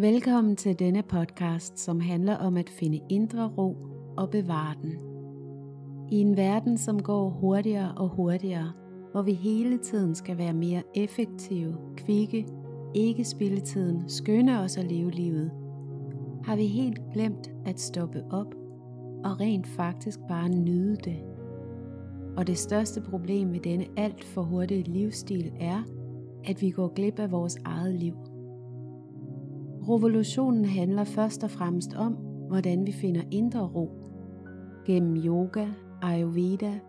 Velkommen til denne podcast, som handler om at finde indre ro og bevare den. I en verden, som går hurtigere og hurtigere, hvor vi hele tiden skal være mere effektive, kvikke, ikke spille tiden, skynde os at leve livet, har vi helt glemt at stoppe op og rent faktisk bare nyde det. Og det største problem med denne alt for hurtige livsstil er, at vi går glip af vores eget liv. Revolutionen handler først og fremmest om, hvordan vi finder indre ro. Gennem yoga, ayurveda,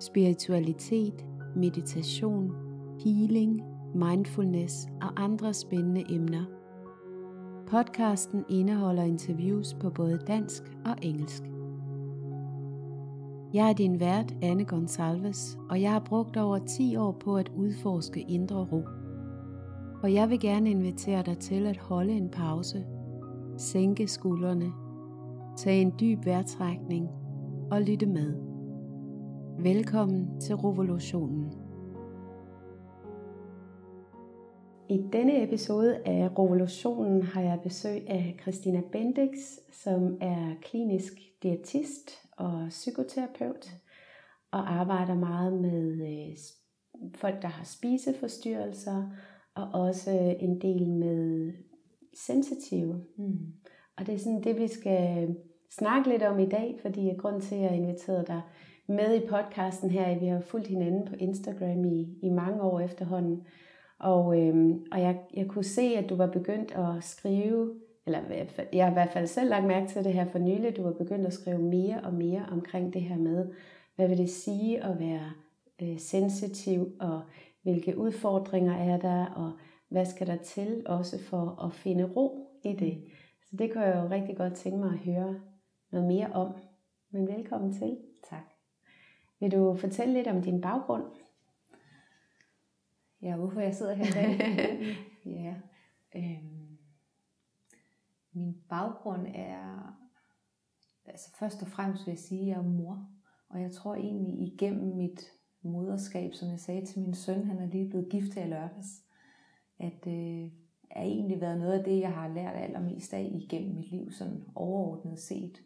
spiritualitet, meditation, healing, mindfulness og andre spændende emner. Podcasten indeholder interviews på både dansk og engelsk. Jeg er din vært, Anne Gonsalves, og jeg har brugt over 10 år på at udforske indre ro. Og jeg vil gerne invitere dig til at holde en pause, sænke skuldrene, tage en dyb vejrtrækning og lytte med. Velkommen til revolutionen. I denne episode af Revolutionen har jeg besøg af Christina Bendix, som er klinisk diætist og psykoterapeut og arbejder meget med øh, folk, der har spiseforstyrrelser og også en del med sensitive. Mm. Og det er sådan det, vi skal snakke lidt om i dag, fordi grund til, at jeg inviterede dig med i podcasten her, vi har fulgt hinanden på Instagram i, i mange år efterhånden, og, øhm, og jeg, jeg kunne se, at du var begyndt at skrive, eller jeg har i hvert fald selv lagt mærke til det her for nylig, du var begyndt at skrive mere og mere omkring det her med, hvad vil det sige at være øh, sensitiv, og hvilke udfordringer er der, og hvad skal der til også for at finde ro i det. Så det kunne jeg jo rigtig godt tænke mig at høre noget mere om. Men velkommen til. Tak. Vil du fortælle lidt om din baggrund? Ja, hvorfor jeg sidder her i dag? ja. Øhm, min baggrund er, altså først og fremmest vil jeg sige, at jeg er mor. Og jeg tror egentlig igennem mit moderskab, som jeg sagde til min søn, han er lige blevet gift her i lørdags, at øh, er egentlig været noget af det, jeg har lært allermest af igennem mit liv, sådan overordnet set.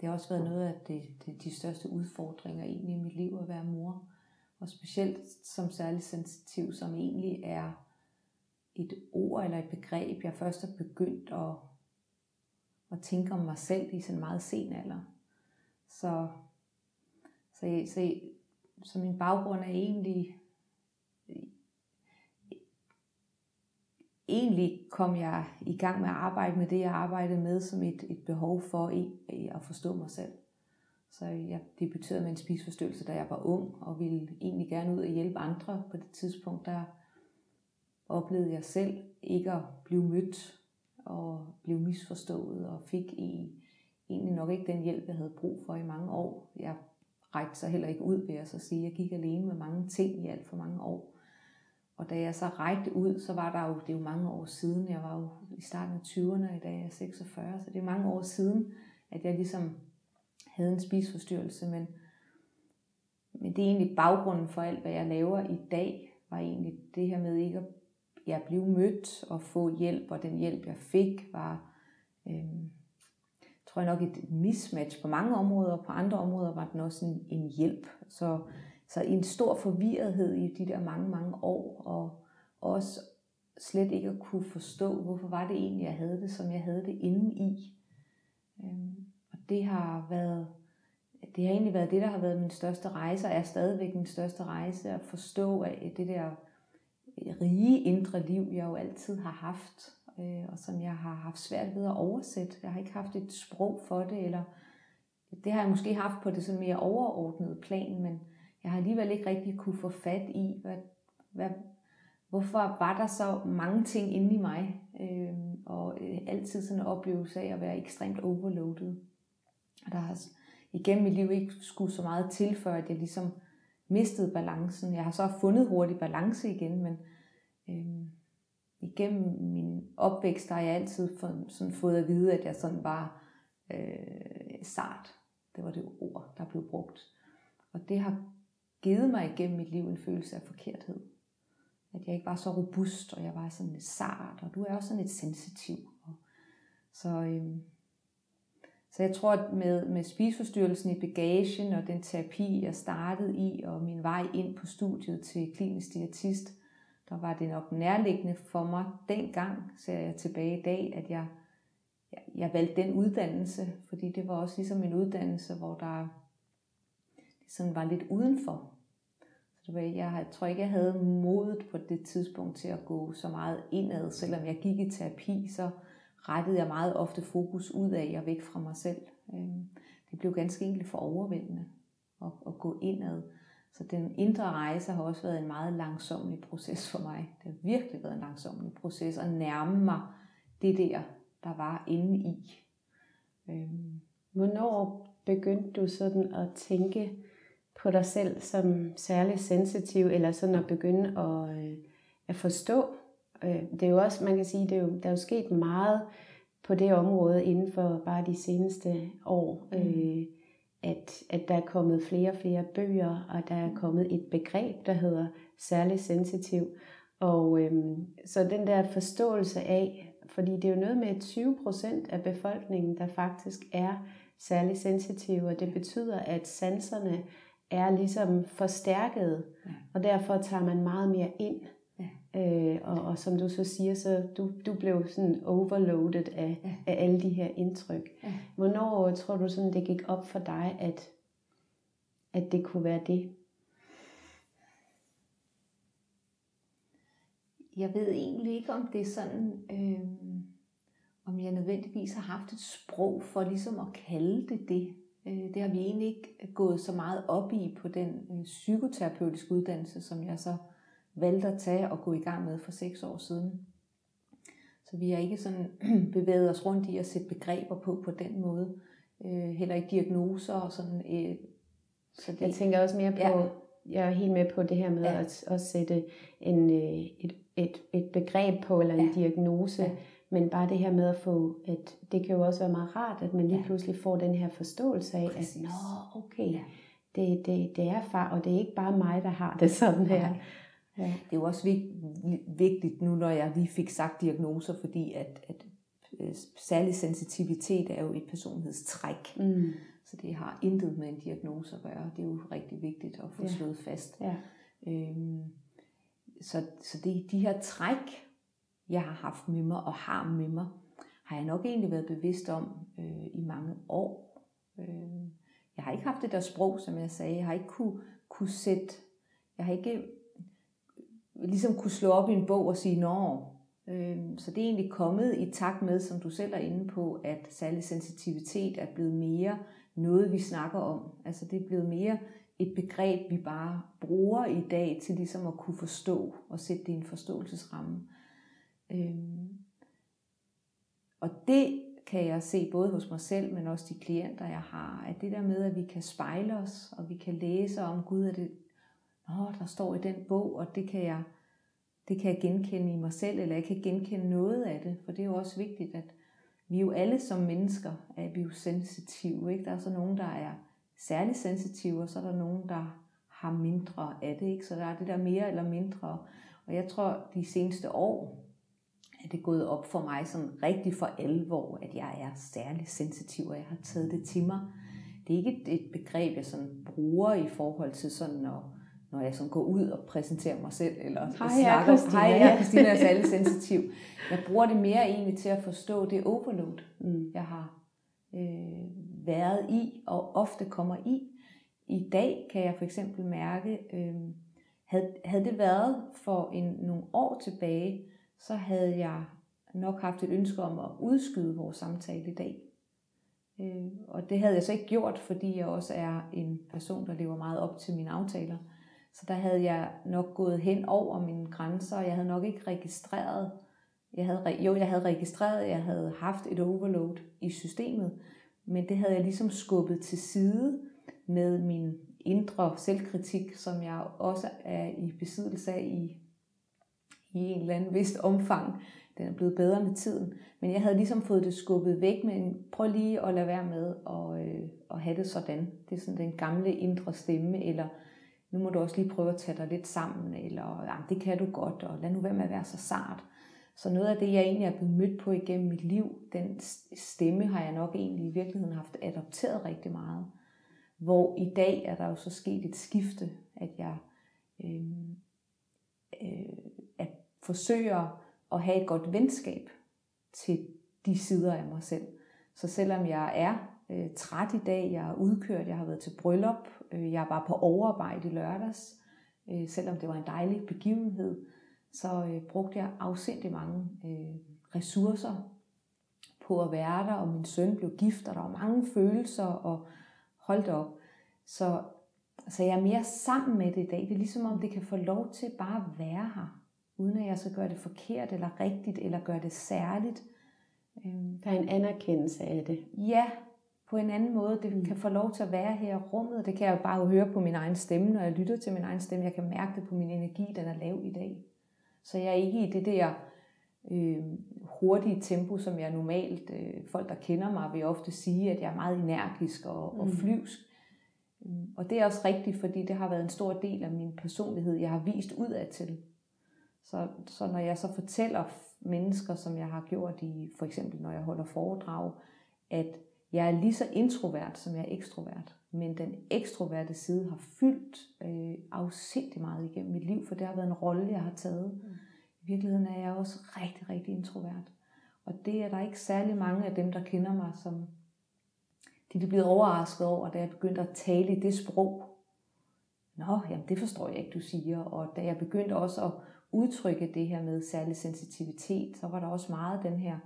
Det har også været noget af det, det, de største udfordringer egentlig i mit liv at være mor. Og specielt som særlig sensitiv, som egentlig er et ord eller et begreb, jeg først har begyndt at, at tænke om mig selv i sådan en meget sen alder. Så, så, så, så min baggrund er egentlig egentlig kom jeg i gang med at arbejde med det, jeg arbejdede med som et, et behov for at forstå mig selv. Så jeg debuterede med en spiseforstyrrelse, da jeg var ung, og ville egentlig gerne ud og hjælpe andre. På det tidspunkt, der oplevede jeg selv ikke at blive mødt og blive misforstået, og fik i, egentlig nok ikke den hjælp, jeg havde brug for i mange år. Jeg rækte sig heller ikke ud, ved at så sige. Jeg gik alene med mange ting i alt for mange år. Og da jeg så rækte ud, så var der jo, det er jo mange år siden, jeg var jo i starten af 20'erne, i dag er jeg 46, så det er mange år siden, at jeg ligesom havde en spiseforstyrrelse, men, men det er egentlig baggrunden for alt, hvad jeg laver i dag, var egentlig det her med ikke at jeg blev mødt og få hjælp, og den hjælp, jeg fik, var, øh, tror jeg nok, et mismatch på mange områder, og på andre områder var den også en, en hjælp. Så, så en stor forvirrethed i de der mange, mange år, og også slet ikke at kunne forstå, hvorfor var det egentlig, jeg havde det, som jeg havde det inde i. Øhm, og det har været, det har egentlig været det, der har været min største rejse, og er stadigvæk min største rejse, at forstå at det der rige indre liv, jeg jo altid har haft, øh, og som jeg har haft svært ved at oversætte. Jeg har ikke haft et sprog for det, eller det har jeg måske haft på det sådan mere overordnede plan, men jeg har alligevel ikke rigtig kunne få fat i, hvad, hvad, hvorfor var der så mange ting inde i mig, øh, og øh, altid sådan en oplevelse af at være ekstremt overloaded. Og der har igennem mit liv ikke skulle så meget til, før at jeg ligesom mistede balancen. Jeg har så fundet hurtigt balance igen, men øh, igennem min opvækst har jeg altid sådan fået at vide, at jeg sådan var øh, sart. Det var det ord, der blev brugt. Og det har givet mig igennem mit liv en følelse af forkerthed. at jeg ikke var så robust, og jeg var sådan lidt sart, og du er også sådan lidt sensitiv. Og, så, øh, så jeg tror, at med, med spiseforstyrrelsen i bagagen, og den terapi, jeg startede i, og min vej ind på studiet til klinisk diætist, der var det nok nærliggende for mig dengang, ser jeg tilbage i dag, at jeg, jeg, jeg valgte den uddannelse, fordi det var også ligesom en uddannelse, hvor der sådan var lidt udenfor. Så det var, jeg tror ikke, jeg havde modet på det tidspunkt til at gå så meget indad. Selvom jeg gik i terapi, så rettede jeg meget ofte fokus ud af og væk fra mig selv. Øhm, det blev ganske enkelt for overvældende at, at gå indad. Så den indre rejse har også været en meget langsomlig proces for mig. Det har virkelig været en langsomlig proces at nærme mig det der, der var inde i. Øhm. Hvornår begyndte du sådan at tænke på dig selv som særlig sensitiv, eller sådan at begynde at, øh, at forstå? Øh, det er jo også, man kan sige, det er jo, der er jo sket meget på det område inden for bare de seneste år. Mm. Øh, at, at der er kommet flere og flere bøger, og der er kommet et begreb, der hedder særlig sensitiv. Og øhm, så den der forståelse af, fordi det er jo noget med 20 procent af befolkningen, der faktisk er særlig sensitive, og det betyder, at sanserne er ligesom forstærket, og derfor tager man meget mere ind. Øh, og, og som du så siger, så du, du blev sådan overloaded af, ja. af alle de her indtryk. Ja. Hvornår tror du sådan, det gik op for dig, at, at det kunne være det? Jeg ved egentlig ikke, om det er sådan, øh, om jeg nødvendigvis har haft et sprog for ligesom at kalde det det. Øh, det har vi egentlig ikke gået så meget op i på den øh, psykoterapeutiske uddannelse, som jeg så valgte at tage og gå i gang med for seks år siden. Så vi har ikke sådan bevæget os rundt i at sætte begreber på på den måde. Øh, heller ikke diagnoser og sådan. Øh, så det, jeg tænker også mere på, ja. jeg er helt med på det her med ja. at, at sætte en, øh, et, et, et begreb på eller en ja. diagnose. Ja. Men bare det her med at få, at det kan jo også være meget rart, at man lige ja. pludselig får den her forståelse af, Præcis. at nå, okay, ja. det, det, det er far, og det er ikke bare mig, der har det sådan her. Ja. Ja. Det er jo også vigtigt nu, når jeg lige fik sagt diagnoser, fordi at, at øh, særlig sensitivitet er jo et personlighedstræk. Mm. Så det har intet med en diagnose at gøre. Det er jo rigtig vigtigt at få ja. slået fast. Ja. Øhm, så så det, de her træk, jeg har haft med mig og har med mig, har jeg nok egentlig været bevidst om øh, i mange år. Øh, jeg har ikke haft det der sprog, som jeg sagde. Jeg har ikke kunne, kunne sætte, jeg har ikke ligesom kunne slå op i en bog og sige, nå, øh, så det er egentlig kommet i takt med, som du selv er inde på, at særlig sensitivitet er blevet mere noget, vi snakker om. Altså det er blevet mere et begreb, vi bare bruger i dag til ligesom at kunne forstå og sætte det i en forståelsesramme. Øh, og det kan jeg se både hos mig selv, men også de klienter, jeg har, at det der med, at vi kan spejle os, og vi kan læse om, Gud, er det, Nå, der står i den bog, og det kan jeg, det kan jeg genkende i mig selv, eller jeg kan genkende noget af det, for det er jo også vigtigt, at vi jo alle som mennesker er vi jo sensitive. Ikke? Der er så nogen, der er særlig sensitive, og så er der nogen, der har mindre af det. Ikke? Så der er det der mere eller mindre. Og jeg tror, de seneste år er det gået op for mig sådan rigtig for alvor, at jeg er særlig sensitiv, og jeg har taget det til mig. Det er ikke et, et begreb, jeg sådan bruger i forhold til sådan at når jeg sådan går ud og præsenterer mig selv, eller hej, snakker, Christina, hej, jeg er Christina, jeg er særlig sensitiv. Jeg bruger det mere egentlig til at forstå det overload, mm. jeg har øh, været i, og ofte kommer i. I dag kan jeg for eksempel mærke, øh, havde, havde det været for en, nogle år tilbage, så havde jeg nok haft et ønske om at udskyde vores samtale i dag. Øh, og det havde jeg så ikke gjort, fordi jeg også er en person, der lever meget op til mine aftaler. Så der havde jeg nok gået hen over mine grænser, og jeg havde nok ikke registreret, jeg havde, jo, jeg havde registreret, at jeg havde haft et overload i systemet, men det havde jeg ligesom skubbet til side med min indre selvkritik, som jeg også er i besiddelse af i, i en eller anden vist omfang. Den er blevet bedre med tiden. Men jeg havde ligesom fået det skubbet væk, men prøv lige at lade være med at, øh, at have det sådan. Det er sådan den gamle indre stemme, eller nu må du også lige prøve at tage dig lidt sammen, eller ja, det kan du godt, og lad nu være med at være så sart. Så noget af det, jeg egentlig er blevet mødt på igennem mit liv, den stemme har jeg nok egentlig i virkeligheden haft adopteret rigtig meget. Hvor i dag er der jo så sket et skifte, at jeg øh, øh, at forsøger at have et godt venskab til de sider af mig selv. Så selvom jeg er øh, træt i dag, jeg er udkørt, jeg har været til bryllup, øh, jeg var på overarbejde i lørdags, øh, selvom det var en dejlig begivenhed, så øh, brugte jeg afsindig mange øh, ressourcer på at være der, og min søn blev gift, og der var mange følelser, og holdt op. Så, så jeg er mere sammen med det i dag. Det er ligesom om, det kan få lov til bare at være her, uden at jeg så gør det forkert, eller rigtigt, eller gør det særligt. Øhm, der er en anerkendelse af det. Ja, på en anden måde. Det mm. kan få lov til at være her i rummet. Det kan jeg jo bare høre på min egen stemme, når jeg lytter til min egen stemme. Jeg kan mærke det på min energi, den er lav i dag. Så jeg er ikke i det der øh, hurtige tempo, som jeg normalt, øh, folk der kender mig, vil ofte sige, at jeg er meget energisk og, mm. og flyvsk. Øhm, og det er også rigtigt, fordi det har været en stor del af min personlighed, jeg har vist udad til. Så, så når jeg så fortæller mennesker, som jeg har gjort i, for eksempel når jeg holder foredrag, at jeg er lige så introvert, som jeg er ekstrovert. Men den ekstroverte side har fyldt øh, afsindig meget igennem mit liv, for det har været en rolle, jeg har taget. Mm. I virkeligheden er jeg også rigtig, rigtig introvert. Og det er der ikke særlig mange af dem, der kender mig, som de er blevet overrasket over, da jeg begyndte at tale i det sprog. Nå, jamen det forstår jeg ikke, du siger. Og da jeg begyndte også at udtrykke det her med særlig sensitivitet, så var der også meget den her,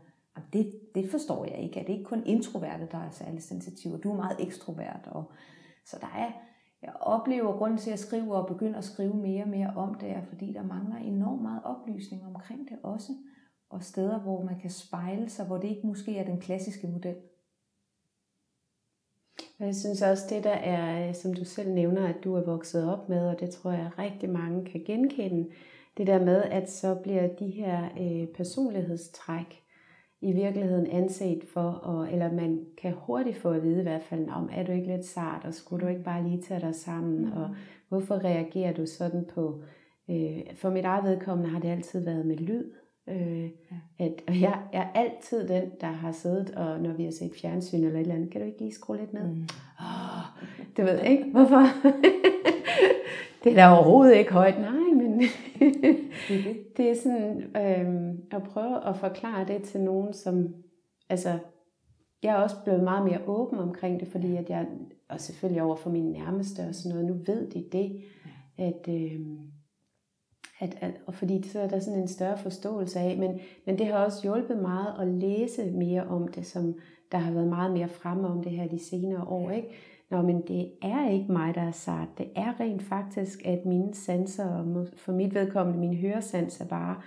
det, det forstår jeg ikke. Er det ikke kun introverte, der er særlig sensitive, du er meget ekstrovert. Og, så der er, jeg oplever grunden til at skrive og begynde at skrive mere og mere om det, er fordi der mangler enormt meget oplysning omkring det også. Og steder, hvor man kan spejle sig, hvor det ikke måske er den klassiske model. Jeg synes også, det der er, som du selv nævner, at du er vokset op med, og det tror jeg rigtig mange kan genkende, det der med, at så bliver de her øh, personlighedstræk i virkeligheden anset for, og, eller man kan hurtigt få at vide i hvert fald, om er du ikke lidt sart, og skulle du ikke bare lige tage dig sammen, mm. og hvorfor reagerer du sådan på, øh, for mit eget vedkommende har det altid været med lyd, Øh, ja. at, og jeg, jeg er altid den, der har siddet, og når vi har set fjernsyn eller et eller andet, kan du ikke lige skrue lidt ned? Mm. Oh, du ved ikke, hvorfor? det er da overhovedet ikke højt, nej, men det er sådan øh, at prøve at forklare det til nogen, som, altså, jeg er også blevet meget mere åben omkring det, fordi at jeg, og selvfølgelig over for mine nærmeste og sådan noget, nu ved de det, at, øh, at, at, og fordi så er der sådan en større forståelse af, men, men det har også hjulpet meget at læse mere om det, som der har været meget mere fremme om det her de senere år, ikke? Nå, men det er ikke mig, der er sart. Det er rent faktisk, at mine sanser, og for mit vedkommende min høresans, er bare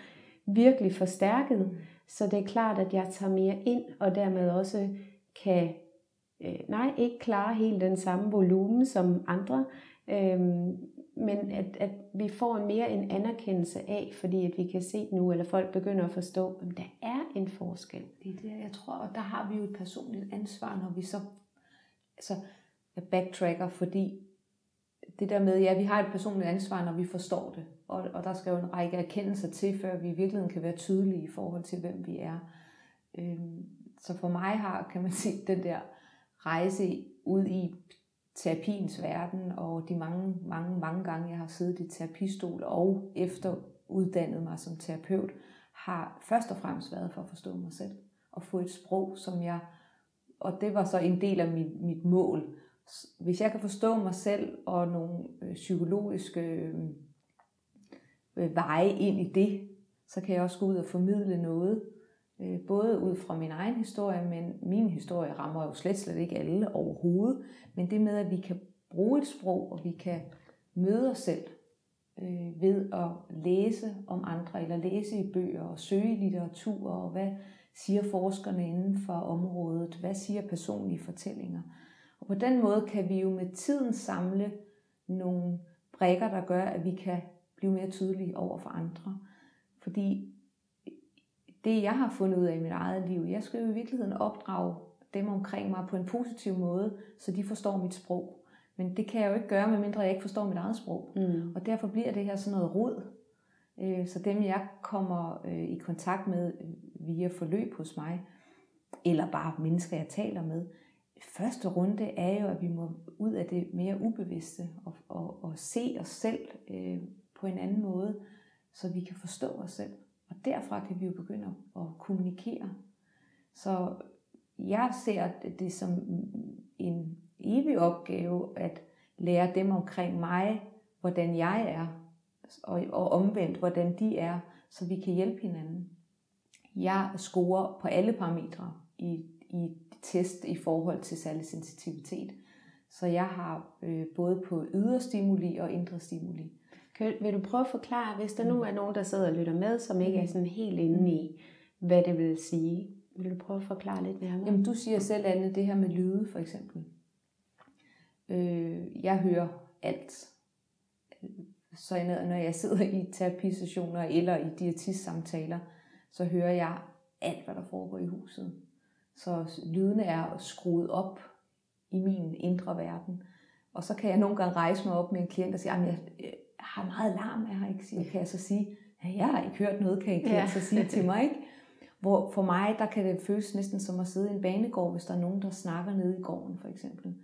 virkelig forstærket. Mm. Så det er klart, at jeg tager mere ind, og dermed også kan, øh, nej, ikke klare helt den samme volumen som andre, øh, men at, at vi får mere en anerkendelse af, fordi at vi kan se nu, eller folk begynder at forstå, at der er en forskel. Det er det, jeg tror, og der har vi jo et personligt ansvar, når vi så altså, backtracker, fordi det der med, ja, vi har et personligt ansvar, når vi forstår det, og, og der skal jo en række erkendelser til, før vi i virkeligheden kan være tydelige i forhold til, hvem vi er. Øhm, så for mig har, kan man sige, den der rejse ud i terapiens verden, og de mange, mange, mange gange, jeg har siddet i terapistol og efter uddannet mig som terapeut, har først og fremmest været for at forstå mig selv, og få et sprog, som jeg, og det var så en del af mit, mit mål. Hvis jeg kan forstå mig selv og nogle øh, psykologiske øh, veje ind i det, så kan jeg også gå ud og formidle noget, øh, både ud fra min egen historie, men min historie rammer jo slet, slet ikke alle overhovedet. Men det med, at vi kan bruge et sprog, og vi kan møde os selv øh, ved at læse om andre, eller læse i bøger og søge i litteratur, og hvad siger forskerne inden for området, hvad siger personlige fortællinger. Og på den måde kan vi jo med tiden samle nogle brækker, der gør, at vi kan blive mere tydelige over for andre. Fordi det, jeg har fundet ud af i mit eget liv. Jeg skal jo i virkeligheden opdrage dem omkring mig på en positiv måde, så de forstår mit sprog. Men det kan jeg jo ikke gøre, medmindre jeg ikke forstår mit eget sprog. Mm. Og derfor bliver det her sådan noget rod. Øh, Så dem, jeg kommer øh, i kontakt med øh, via forløb hos mig, eller bare mennesker, jeg taler med, første runde er jo, at vi må ud af det mere ubevidste og, og, og se os selv øh, på en anden måde, så vi kan forstå os selv. Og derfra kan vi jo begynde at kommunikere. Så jeg ser det som en evig opgave at lære dem omkring mig, hvordan jeg er, og, og omvendt, hvordan de er, så vi kan hjælpe hinanden. Jeg scorer på alle parametre i, i test i forhold til særlig sensitivitet. Så jeg har øh, både på ydre stimuli og indre stimuli. Kan, vil du prøve at forklare, hvis der nu er nogen, der sidder og lytter med, som ikke er sådan helt inde i, hvad det vil sige? Vil du prøve at forklare lidt nærmere? Jamen, du siger selv, Anne, det her med lyde, for eksempel. Øh, jeg hører alt. Så når jeg sidder i terapisessioner eller i diætistsamtaler, så hører jeg alt, hvad der foregår i huset. Så lydene er skruet op i min indre verden. Og så kan jeg nogle gange rejse mig op med en klient og sige, at jeg øh, har meget larm, jeg har ikke siger, kan jeg så sige, at jeg har ikke hørt noget, kan en klient Ja. så sige til mig. Ikke? Hvor for mig, der kan det føles næsten som at sidde i en banegård, hvis der er nogen, der snakker nede i gården, for eksempel.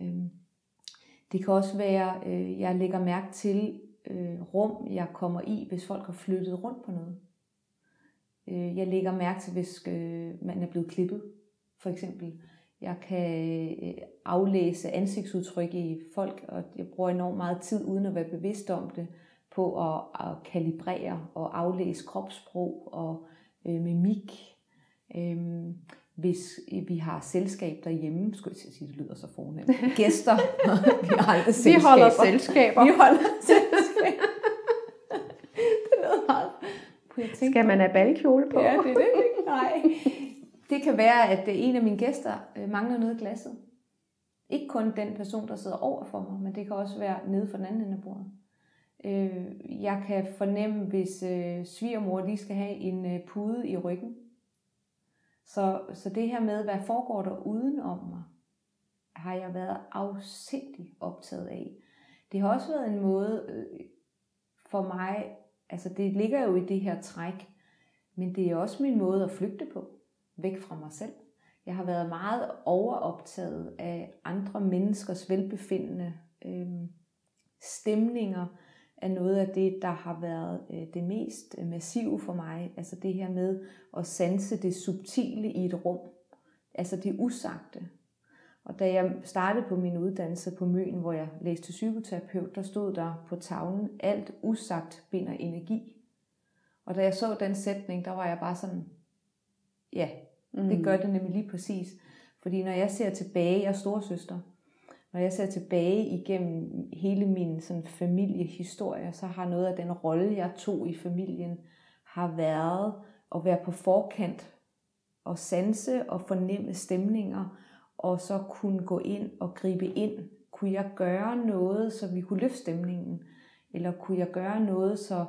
Øhm, Det kan også være, øh, jeg lægger mærke til øh, rum, jeg kommer i, hvis folk har flyttet rundt på noget. Øh, Jeg lægger mærke til, hvis øh, man er blevet klippet, for eksempel. Jeg kan øh, aflæse ansigtsudtryk i folk, og jeg bruger enormt meget tid, uden at være bevidst om det, på at, at kalibrere og aflæse kropssprog og øh, mimik. Øhm, hvis vi har selskab derhjemme, skulle jeg sige, det lyder så fornemt. Gæster, vi har aldrig Vi selskaber. holder selskaber. Vi holder selskab. det lyder meget. Kunne jeg tænke Skal man have balkjole på? Ja, det er det. ikke? Nej. Det kan være, at øh, en af mine gæster øh, mangler noget i glasset. Ikke kun den person, der sidder over for mig, men det kan også være nede for den anden ende af bordet. Øh, Jeg kan fornemme, hvis svigermor lige skal have en pude i ryggen. Så, så det her med, hvad foregår der udenom mig, har jeg været afsindig optaget af. Det har også været en måde for mig, altså det ligger jo i det her træk, men det er også min måde at flygte på, væk fra mig selv. Jeg har været meget overoptaget af andre menneskers velbefindende øh, stemninger, er noget af det, der har været øh, det mest øh, massive for mig. Altså det her med at sanse det subtile i et rum. Altså det usagte. Og da jeg startede på min uddannelse på Møn, hvor jeg læste psykoterapeut, der stod der på tavlen, alt usagt binder energi. Og da jeg så den sætning, der var jeg bare sådan, ja, det gør det nemlig lige præcis. Fordi når jeg ser tilbage, jeg er storsøster, når jeg ser tilbage igennem hele min sådan, familiehistorie, så har noget af den rolle, jeg tog i familien, har været at være på forkant og sanse og fornemme stemninger, og så kunne gå ind og gribe ind. Kunne jeg gøre noget, så vi kunne løfte stemningen? Eller kunne jeg gøre noget, så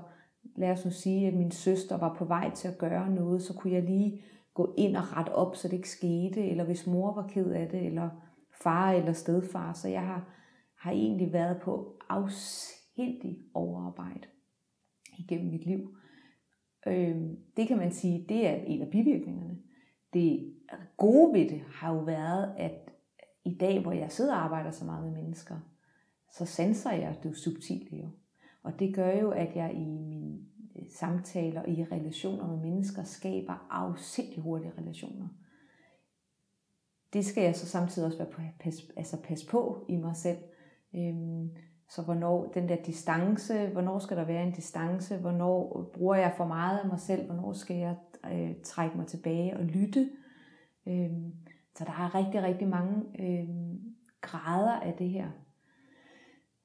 lad os nu sige, at min søster var på vej til at gøre noget, så kunne jeg lige gå ind og rette op, så det ikke skete, eller hvis mor var ked af det, eller far eller stedfar. Så jeg har, har egentlig været på afsindig overarbejde igennem mit liv. Øh, det kan man sige, det er en af bivirkningerne. Det gode ved det har jo været, at i dag, hvor jeg sidder og arbejder så meget med mennesker, så sanser jeg det subtilt jo. Og det gør jo, at jeg i mine øh, samtaler og i relationer med mennesker skaber afsindig hurtige relationer. Det skal jeg så samtidig også være på, pas, altså passe på i mig selv. Øhm, så hvornår den der distance, hvornår skal der være en distance, hvornår bruger jeg for meget af mig selv, hvornår skal jeg øh, trække mig tilbage og lytte. Øh, så der er rigtig, rigtig mange øh, grader af det her.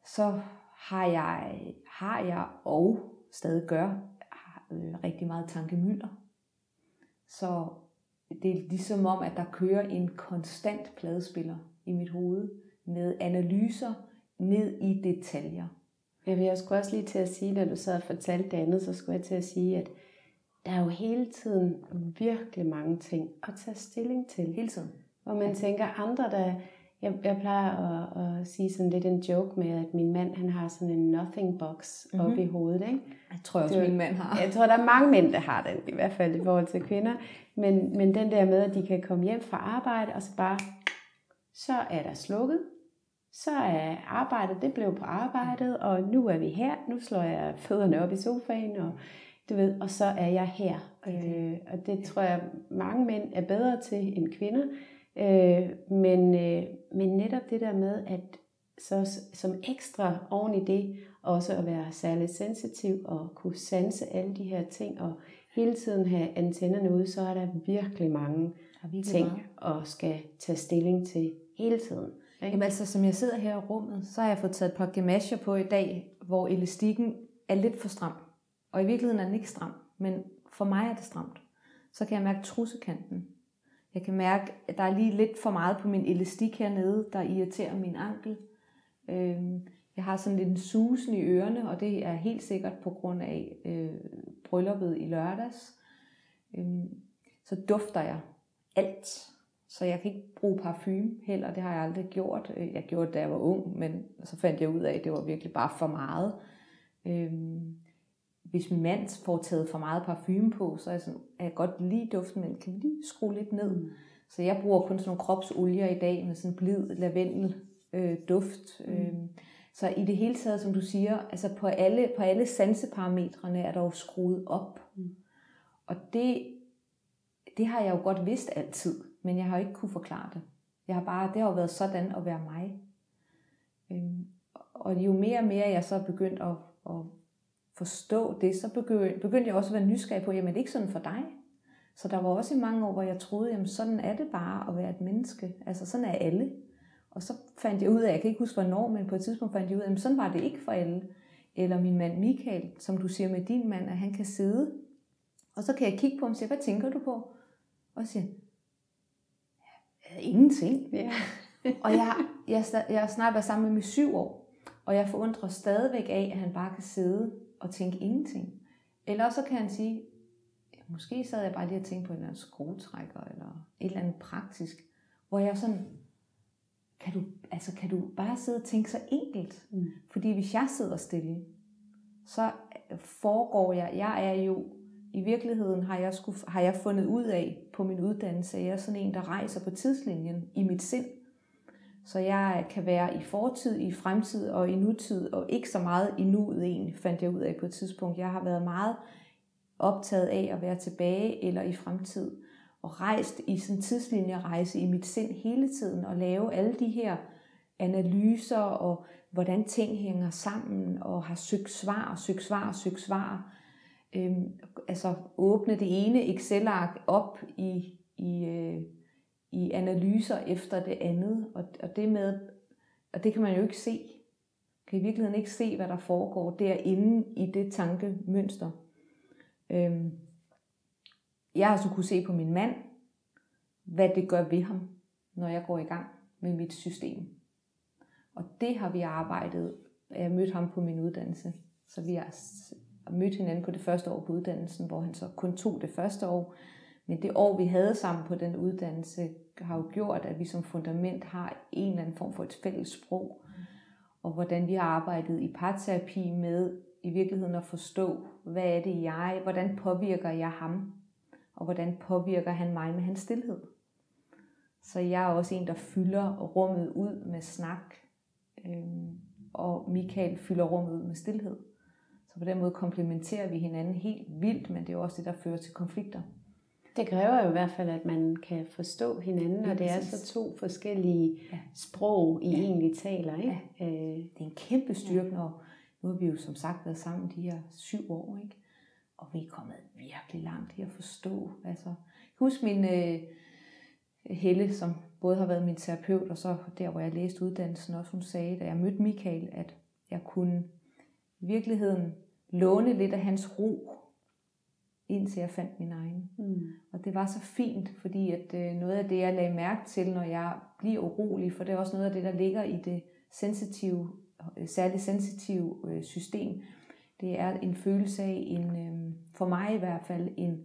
Så har jeg, har jeg og stadig gør øh, rigtig meget tankemylder. Så det er ligesom om, at der kører en konstant pladespiller i mit hoved med analyser ned i detaljer. Jeg vil også også lige til at sige, da du sad og fortalte det andet, så skulle jeg til at sige, at der er jo hele tiden virkelig mange ting at tage stilling til. Hele tiden. Hvor man tænker, andre der Jeg, jeg plejer at, at sige sådan lidt en joke med, at min mand han har sådan en nothing box mm-hmm. oppe i hovedet. Ikke? Jeg tror også, det, min mand har. Jeg tror, der er mange mænd, der har den, i hvert fald i forhold til kvinder. Men, men den der med, at de kan komme hjem fra arbejde, og så bare, så er der slukket. Så er arbejdet, det blev på arbejdet, og nu er vi her. Nu slår jeg fødderne op i sofaen, og du ved, og så er jeg her. Øh, og det tror jeg, mange mænd er bedre til end kvinder. Øh, men, øh, men netop det der med, at så som ekstra oven i det, også at være særligt sensitiv og kunne sanse alle de her ting, og hele tiden have antennerne ude, så er der virkelig mange virkelig ting meget. at skal tage stilling til hele tiden. Ikke? Jamen altså, som jeg sidder her i rummet, så har jeg fået taget et par gamasjer på i dag, hvor elastikken er lidt for stram. Og i virkeligheden er den ikke stram, men for mig er det stramt. Så kan jeg mærke trussekanten. Jeg kan mærke, at der er lige lidt for meget på min elastik hernede, der irriterer min ankel. Øhm, jeg har sådan lidt en susen i ørerne, og det er helt sikkert på grund af øh, brylluppet i lørdags. Øhm, så dufter jeg alt. Så jeg kan ikke bruge parfume heller, det har jeg aldrig gjort. Øh, jeg gjorde det, da jeg var ung, men så fandt jeg ud af, at det var virkelig bare for meget. Øhm, hvis min mand får taget for meget parfume på, så er jeg, sådan, er jeg godt lige duften, men kan lige skrue lidt ned? Mm. Så jeg bruger kun sådan nogle kropsolier i dag med sådan blid lavendel øh, duft. Mm. Øh, så i det hele taget, som du siger, altså på alle, på alle sanseparametrene er der jo skruet op. Mm. Og det, det har jeg jo godt vidst altid, men jeg har jo ikke kunne forklare det. Jeg har bare, det har jo været sådan at være mig. Øhm, og jo mere og mere jeg så er begyndt at, at forstå det, så begyndte jeg også at være nysgerrig på, jamen det er ikke sådan for dig. Så der var også i mange år, hvor jeg troede, jamen sådan er det bare at være et menneske. Altså sådan er alle. Og så fandt jeg ud af, jeg kan ikke huske hvornår, men på et tidspunkt fandt jeg ud af, at sådan var det ikke for alle. Eller min mand Michael, som du siger med din mand, at han kan sidde. Og så kan jeg kigge på ham og sige, hvad tænker du på? Og sige, ja, ingenting. Ja. og jeg, jeg, jeg snart været sammen med mig syv år, og jeg forundrer stadigvæk af, at han bare kan sidde og tænke ingenting. Eller så kan han sige, måske sad jeg bare lige og tænkte på en eller anden skruetrækker, eller et eller andet praktisk, hvor jeg sådan, kan du, altså kan du bare sidde og tænke så enkelt? Mm. Fordi hvis jeg sidder stille, så foregår jeg, jeg er jo, i virkeligheden har jeg, skulle, har jeg fundet ud af på min uddannelse, at jeg er sådan en, der rejser på tidslinjen i mit sind. Så jeg kan være i fortid, i fremtid og i nutid, og ikke så meget i nuet egentlig, fandt jeg ud af på et tidspunkt. Jeg har været meget optaget af at være tilbage eller i fremtid, og rejst i sådan en tidslinjerejse i mit sind hele tiden, og lave alle de her analyser, og hvordan ting hænger sammen, og har søgt svar, søgt svar, søgt svar. Øhm, altså åbne det ene Excel-ark op i, i øh, i analyser efter det andet, og, og det med, og det kan man jo ikke se. Kan i virkeligheden ikke se, hvad der foregår derinde i det tankemønster. Øhm, jeg har så kunne se på min mand, hvad det gør ved ham, når jeg går i gang med mit system. Og det har vi arbejdet. Jeg mødte ham på min uddannelse, så vi har mødt hinanden på det første år på uddannelsen, hvor han så kun tog det første år. Men det år, vi havde sammen på den uddannelse, har jo gjort, at vi som fundament har en eller anden form for et fælles sprog. Og hvordan vi har arbejdet i parterapi med i virkeligheden at forstå, hvad er det jeg, hvordan påvirker jeg ham, og hvordan påvirker han mig med hans stillhed. Så jeg er også en, der fylder rummet ud med snak, øh, og Michael fylder rummet ud med stillhed. Så på den måde komplementerer vi hinanden helt vildt, men det er også det, der fører til konflikter. Det kræver jo i hvert fald, at man kan forstå hinanden, og det er så to forskellige ja. sprog, I ja. egentlig taler. Ikke? Ja. Øh, det er en kæmpe styrke, ja. når nu har vi jo som sagt været sammen de her syv år, ikke? og vi er kommet virkelig langt i at forstå. Altså, husk min øh, Helle, som både har været min terapeut, og så der, hvor jeg læste uddannelsen også, hun sagde, da jeg mødte Michael, at jeg kunne i virkeligheden låne lidt af hans ro indtil jeg fandt min egen. Mm. Og det var så fint, fordi at øh, noget af det, jeg lagde mærke til, når jeg bliver urolig, for det er også noget af det, der ligger i det sensitive, øh, særligt sensitive øh, system, det er en følelse af en, øh, for mig i hvert fald, en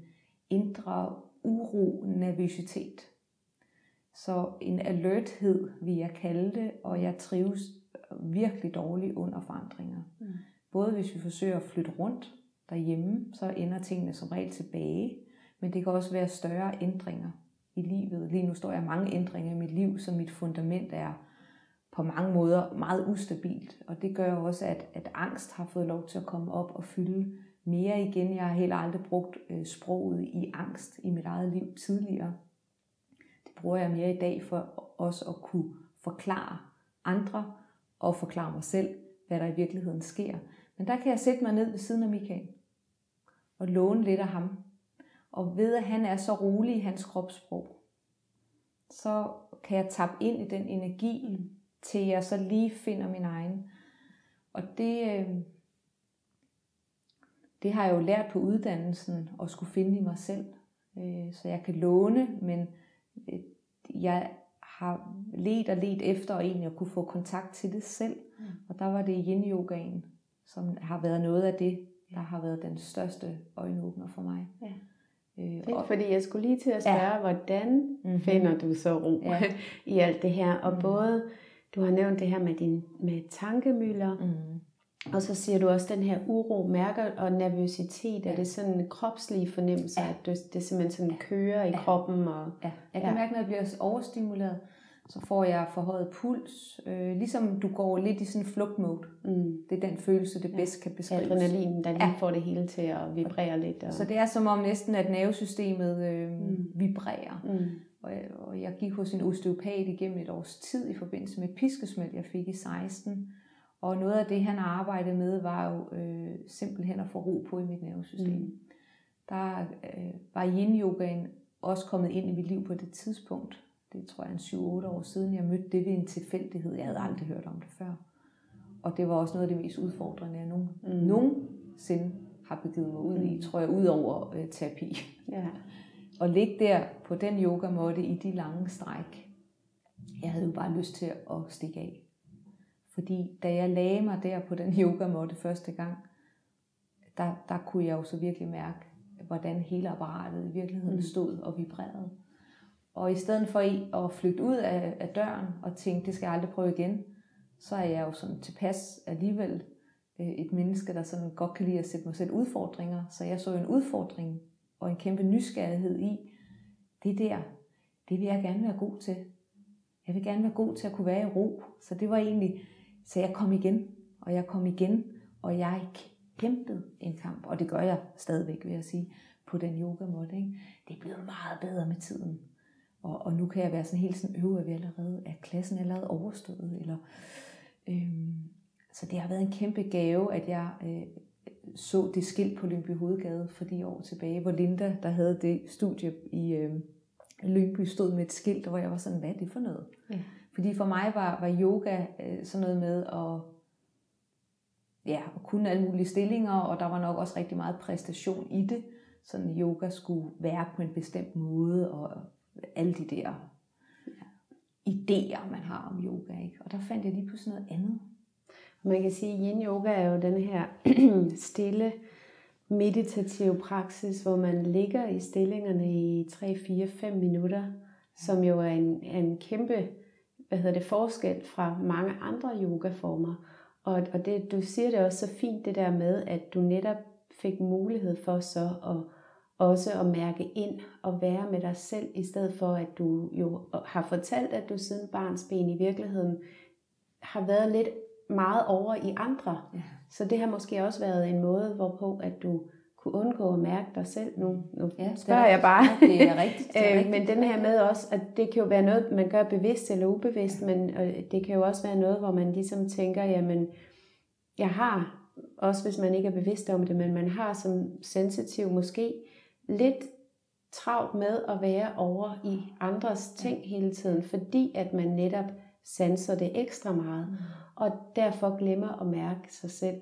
indre uro, nervøsitet. Så en alerthed vil jeg kalde det, og jeg trives virkelig dårligt under forandringer. Mm. Både hvis vi forsøger at flytte rundt derhjemme, så ender tingene som regel tilbage, men det kan også være større ændringer i livet. Lige nu står jeg mange ændringer i mit liv, så mit fundament er på mange måder meget ustabilt. Og det gør også, at, at angst har fået lov til at komme op og fylde mere igen. Jeg har heller aldrig brugt øh, sproget i angst i mit eget liv tidligere. Det bruger jeg mere i dag for også at kunne forklare andre og forklare mig selv, hvad der i virkeligheden sker. Men der kan jeg sætte mig ned ved siden af Michael og låne lidt af ham. Og ved at han er så rolig i hans kropssprog, så kan jeg tappe ind i den energi, til jeg så lige finder min egen. Og det, øh, det har jeg jo lært på uddannelsen at skulle finde i mig selv. Øh, så jeg kan låne, men øh, jeg har let og let efter egentlig at kunne få kontakt til det selv. Mm. Og der var det yin yogaen, som har været noget af det, der har været den største øjenåbner for mig. Ja. Øh, og, fordi jeg skulle lige til at spørge, ja. hvordan mm-hmm. finder du så ro ja. i alt det her? Og mm. både, du har nævnt det her med din med tankemøller, mm. og så siger du også den her uro, mærker og nervøsitet. Ja. Er det sådan en kropslige fornemmelse, ja. at det, det simpelthen sådan ja. kører i ja. kroppen? Og, ja. Jeg kan ja. mærke, når jeg bliver overstimuleret, så får jeg forhøjet puls, øh, ligesom du går lidt i sådan en flugtmode. Mm. Det er den følelse, det bedst kan beskrives. Adrenalin, der lige ja. får det hele til at vibrere lidt. Og... Så det er som om næsten, at nervesystemet øh, mm. vibrerer. Mm. Og, jeg, og jeg gik hos en osteopat igennem et års tid i forbindelse med et piskesmæld, jeg fik i 16. Og noget af det, han arbejdede med, var jo øh, simpelthen at få ro på i mit nervesystem. Mm. Der øh, var yin-yogaen også kommet ind i mit liv på det tidspunkt det tror jeg en 7-8 år siden, jeg mødte det ved en tilfældighed. Jeg havde aldrig hørt om det før. Og det var også noget af det mest udfordrende, jeg nogen, mm. nogensinde har begivet mig ud i, mm. tror jeg, ud over øh, terapi. Ja. Og ligge der på den yogamåtte i de lange stræk, jeg havde jo bare lyst til at stikke af. Fordi da jeg lagde mig der på den yogamåtte første gang, der, der kunne jeg jo så virkelig mærke, hvordan hele apparatet i virkeligheden mm. stod og vibrerede. Og i stedet for at flygte ud af, af døren og tænke, det skal jeg aldrig prøve igen, så er jeg jo sådan tilpas alligevel øh, et menneske, der sådan godt kan lide at sætte mig selv udfordringer. Så jeg så en udfordring og en kæmpe nysgerrighed i, det der, det vil jeg gerne være god til. Jeg vil gerne være god til at kunne være i ro. Så det var egentlig, så jeg kom igen, og jeg kom igen, og jeg kæmpede en kamp, og det gør jeg stadigvæk, vil jeg sige, på den yoga måde. Ikke? Det er blevet meget bedre med tiden. Og, og nu kan jeg være sådan helt sådan, øve, at vi allerede er klassen allerede overstået. Eller, øhm, så det har været en kæmpe gave, at jeg øh, så det skilt på Lyngby Hovedgade for de år tilbage, hvor Linda, der havde det studie i øh, Lyngby, stod med et skilt, hvor jeg var sådan, hvad er det for noget? Ja. Fordi for mig var, var yoga øh, sådan noget med at, ja, at kunne alle mulige stillinger, og der var nok også rigtig meget præstation i det. Sådan yoga skulle være på en bestemt måde, og alle de der idéer, man har om yoga. Ikke? Og der fandt jeg lige pludselig noget andet. Man kan sige, at yin yoga er jo den her stille, meditative praksis, hvor man ligger i stillingerne i 3, 4, 5 minutter, som jo er en, en kæmpe hvad hedder det, forskel fra mange andre yogaformer. Og, og det, du siger det også så fint, det der med, at du netop fik mulighed for så at også at mærke ind og være med dig selv, i stedet for at du jo har fortalt, at du siden barns ben i virkeligheden har været lidt meget over i andre. Ja. Så det har måske også været en måde, hvorpå at du kunne undgå at mærke dig selv. Nu, nu ja, spørger jeg bare. Ja, det er rigtigt. Det er øh, rigtigt. men den her med også, at det kan jo være noget, man gør bevidst eller ubevidst, men det kan jo også være noget, hvor man ligesom tænker, jamen, jeg har, også hvis man ikke er bevidst om det, men man har som sensitiv måske lidt travlt med at være over i andres ting hele tiden, fordi at man netop sanser det ekstra meget, mm. og derfor glemmer at mærke sig selv.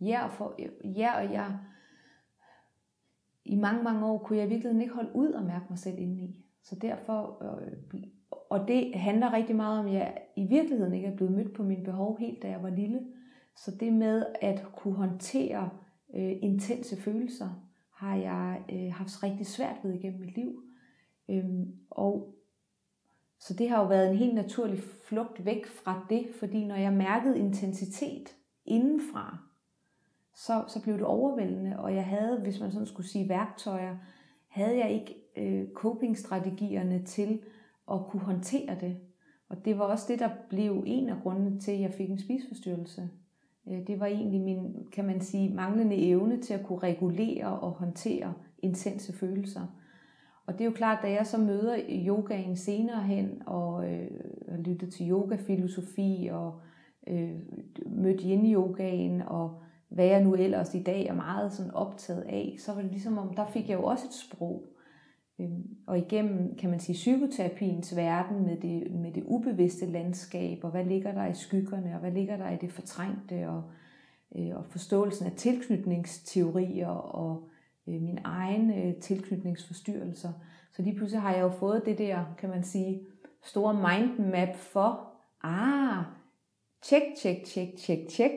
Ja, og, for, ja, og jeg, i mange, mange år kunne jeg virkelig ikke holde ud og mærke mig selv indeni. Så derfor, øh, og det handler rigtig meget om, at jeg i virkeligheden ikke er blevet mødt på mine behov helt, da jeg var lille. Så det med at kunne håndtere øh, intense følelser, har jeg øh, haft rigtig svært ved igennem mit liv. Øhm, og så det har jo været en helt naturlig flugt væk fra det, fordi når jeg mærkede intensitet indenfra, så, så blev det overvældende, og jeg havde, hvis man sådan skulle sige værktøjer, havde jeg ikke øh, copingstrategierne til at kunne håndtere det. Og det var også det, der blev en af grundene til, at jeg fik en spiseforstyrrelse. Øh, det var egentlig min, kan man sige, manglende evne til at kunne regulere og håndtere intense følelser. Og det er jo klart, da jeg så møder yogaen senere hen, og øh, har lyttet til yogafilosofi, og øh, mødte yin-yogaen, og hvad jeg nu ellers i dag er meget sådan optaget af, så var det ligesom om, der fik jeg jo også et sprog. Øhm, og igennem, kan man sige, psykoterapiens verden med det, med det ubevidste landskab, og hvad ligger der i skyggerne, og hvad ligger der i det fortrængte, og, øh, og forståelsen af tilknytningsteorier, og øh, min egen øh, tilknytningsforstyrrelser. Så lige pludselig har jeg jo fået det der, kan man sige, store mindmap for, ah, tjek, tjek, tjek, tjek, tjek.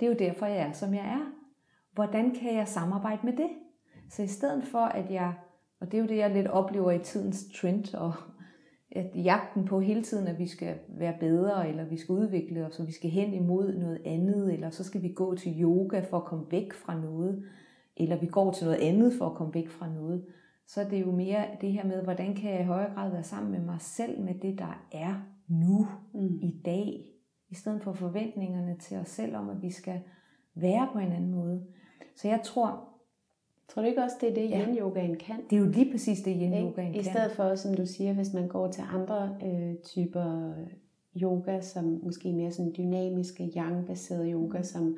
Det er jo derfor, jeg er, som jeg er. Hvordan kan jeg samarbejde med det? Så i stedet for, at jeg, og det er jo det, jeg lidt oplever i tidens trend, og at jagten på hele tiden, at vi skal være bedre, eller vi skal udvikle os, og vi skal hen imod noget andet, eller så skal vi gå til yoga for at komme væk fra noget eller vi går til noget andet for at komme væk fra noget, så er det jo mere det her med, hvordan kan jeg i højere grad være sammen med mig selv, med det, der er nu, mm. i dag, i stedet for forventningerne til os selv om, at vi skal være på en anden måde. Så jeg tror... Tror du ikke også, det er det, ja, yin-yogaen kan? Det er jo lige præcis det, yin-yogaen kan. I stedet for, som du siger, hvis man går til andre øh, typer yoga, som måske mere sådan dynamiske, yang-baserede yoga, mm. som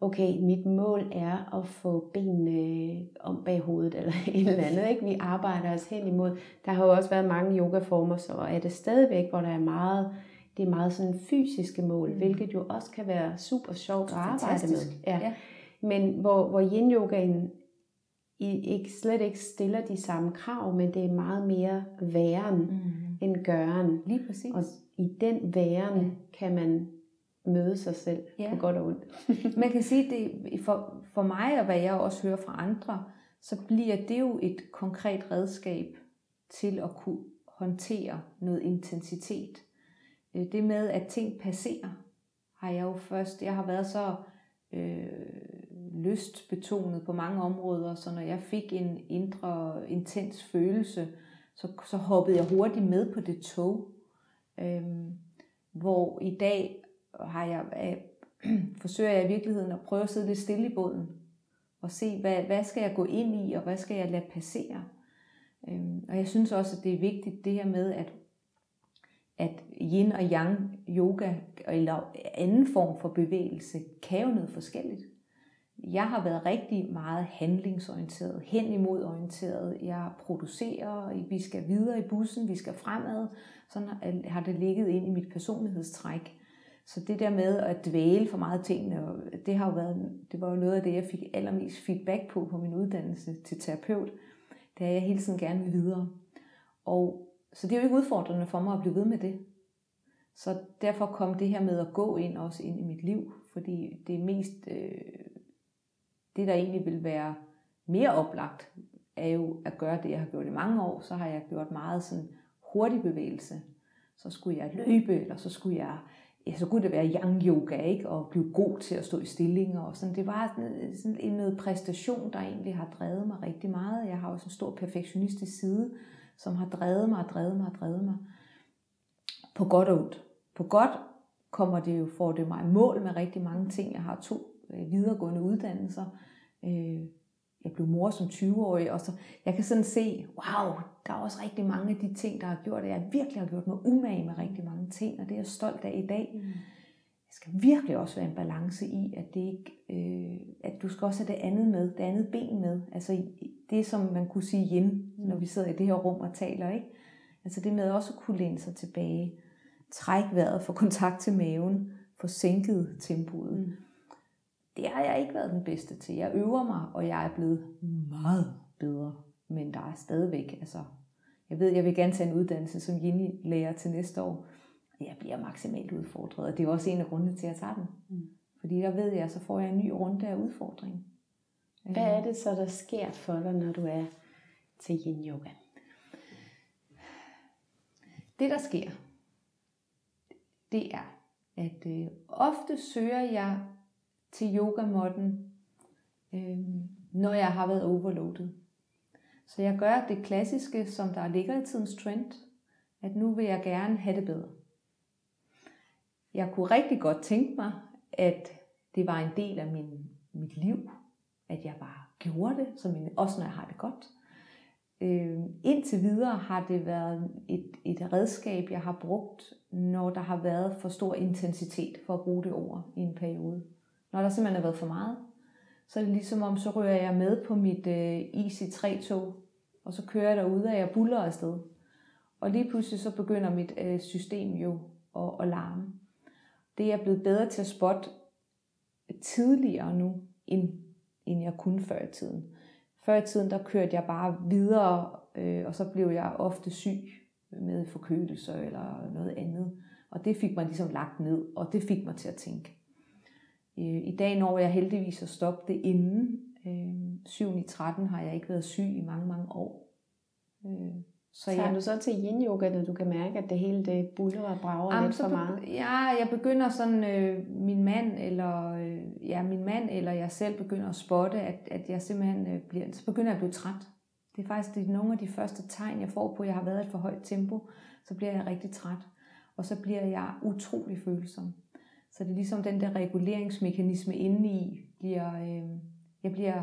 okay, mit mål er at få benene om bag hovedet, eller et eller andet. Ikke? Vi arbejder os hen imod. Der har jo også været mange yogaformer, så er det stadigvæk, hvor der er meget, det er meget sådan fysiske mål, mm. hvilket jo også kan være super sjovt at arbejde med. Ja. ja. Men hvor, hvor yin-yogaen i, ikke, slet ikke stiller de samme krav, men det er meget mere væren mm. end gøren. Lige præcis. Og i den væren ja. kan man møde sig selv ja. på godt og ondt. Man kan sige, det for, for mig og hvad jeg også hører fra andre, så bliver det jo et konkret redskab til at kunne håndtere noget intensitet. Øh, det med, at ting passerer, har jeg jo først, jeg har været så øh, lystbetonet på mange områder, så når jeg fik en indre intens følelse, så, så hoppede jeg hurtigt med på det tog. Øhm, hvor i dag har jeg, øh, forsøger jeg i virkeligheden at prøve at sidde lidt stille i båden og se, hvad, hvad skal jeg gå ind i, og hvad skal jeg lade passere. Øhm, og jeg synes også, at det er vigtigt det her med, at, at yin og yang yoga, eller anden form for bevægelse, kan jo noget forskelligt. Jeg har været rigtig meget handlingsorienteret, hen imod orienteret. Jeg producerer, vi skal videre i bussen, vi skal fremad. Sådan har det ligget ind i mit personlighedstræk. Så det der med at dvæle for meget tingene, det har jo været, det var jo noget af det, jeg fik allermest feedback på på min uddannelse til terapeut. Det er, jeg hele tiden gerne vil videre. Og, så det er jo ikke udfordrende for mig at blive ved med det. Så derfor kom det her med at gå ind også ind i mit liv, fordi det er mest, øh, det der egentlig vil være mere oplagt, er jo at gøre det, jeg har gjort i mange år. Så har jeg gjort meget sådan hurtig bevægelse. Så skulle jeg løbe, eller så skulle jeg ja, så kunne det være yang yoga, ikke? Og blive god til at stå i stillinger og sådan. Det var sådan, sådan en noget præstation, der egentlig har drevet mig rigtig meget. Jeg har også en stor perfektionistisk side, som har drevet mig og drevet mig og drevet mig. På godt og ondt. På godt kommer det jo, får det mig mål med rigtig mange ting. Jeg har to øh, videregående uddannelser. Øh, jeg blev mor som 20-årig, og så jeg kan sådan se, wow, der er også rigtig mange af de ting, der har gjort, at jeg virkelig har gjort mig umage med rigtig mange ting, og det er jeg stolt af i dag. Mm. Det skal virkelig også være en balance i, at, det ikke, øh, at du skal også have det andet med, det andet ben med. Altså det, som man kunne sige yin, mm. når vi sidder i det her rum og taler, ikke? Altså det med også at kunne læne sig tilbage, træk vejret, få kontakt til maven, få sænket tempoet. Mm det har jeg ikke været den bedste til. Jeg øver mig, og jeg er blevet meget bedre. Men der er stadigvæk, altså, jeg ved, jeg vil gerne tage en uddannelse som Yin-lærer til næste år. Jeg bliver maksimalt udfordret, og det er også en af grundene til, at jeg tager den. Mm. Fordi der ved jeg, så får jeg en ny runde af udfordring. Hvad er det så, der sker for dig, når du er til yin yoga? det der sker, det er, at øh, ofte søger jeg til yogamotten, øh, når jeg har været overloadet. Så jeg gør det klassiske, som der ligger i tidens trend, at nu vil jeg gerne have det bedre. Jeg kunne rigtig godt tænke mig, at det var en del af min, mit liv, at jeg bare gjorde det, som en, også når jeg har det godt. Øh, indtil videre har det været et, et redskab, jeg har brugt, når der har været for stor intensitet, for at bruge det ord i en periode. Når der simpelthen har været for meget, så er det ligesom om, så rører jeg med på mit øh, IC3-tog, og så kører jeg derude, og jeg buller afsted. Og lige pludselig så begynder mit øh, system jo at, at larme. Det er jeg blevet bedre til at spotte tidligere nu, end, end jeg kunne før i tiden. Før i tiden, der kørte jeg bare videre, øh, og så blev jeg ofte syg med forkølelse eller noget andet. Og det fik mig ligesom lagt ned, og det fik mig til at tænke. Øh, I dag når jeg heldigvis at stoppe det inden. Øh, 7 i 13 har jeg ikke været syg i mange, mange år. Øh, så Tager jeg, du så til yin yoga, når du kan mærke, at det hele det buller og brager jamen, lidt for meget? Ja, jeg begynder sådan, øh, min mand eller øh, ja, min mand eller jeg selv begynder at spotte, at, at jeg simpelthen øh, bliver, så begynder jeg at blive træt. Det er faktisk det er nogle af de første tegn, jeg får på, at jeg har været et for højt tempo. Så bliver jeg rigtig træt. Og så bliver jeg utrolig følsom. Så det er ligesom den der reguleringsmekanisme indeni, bliver, øh, jeg, bliver,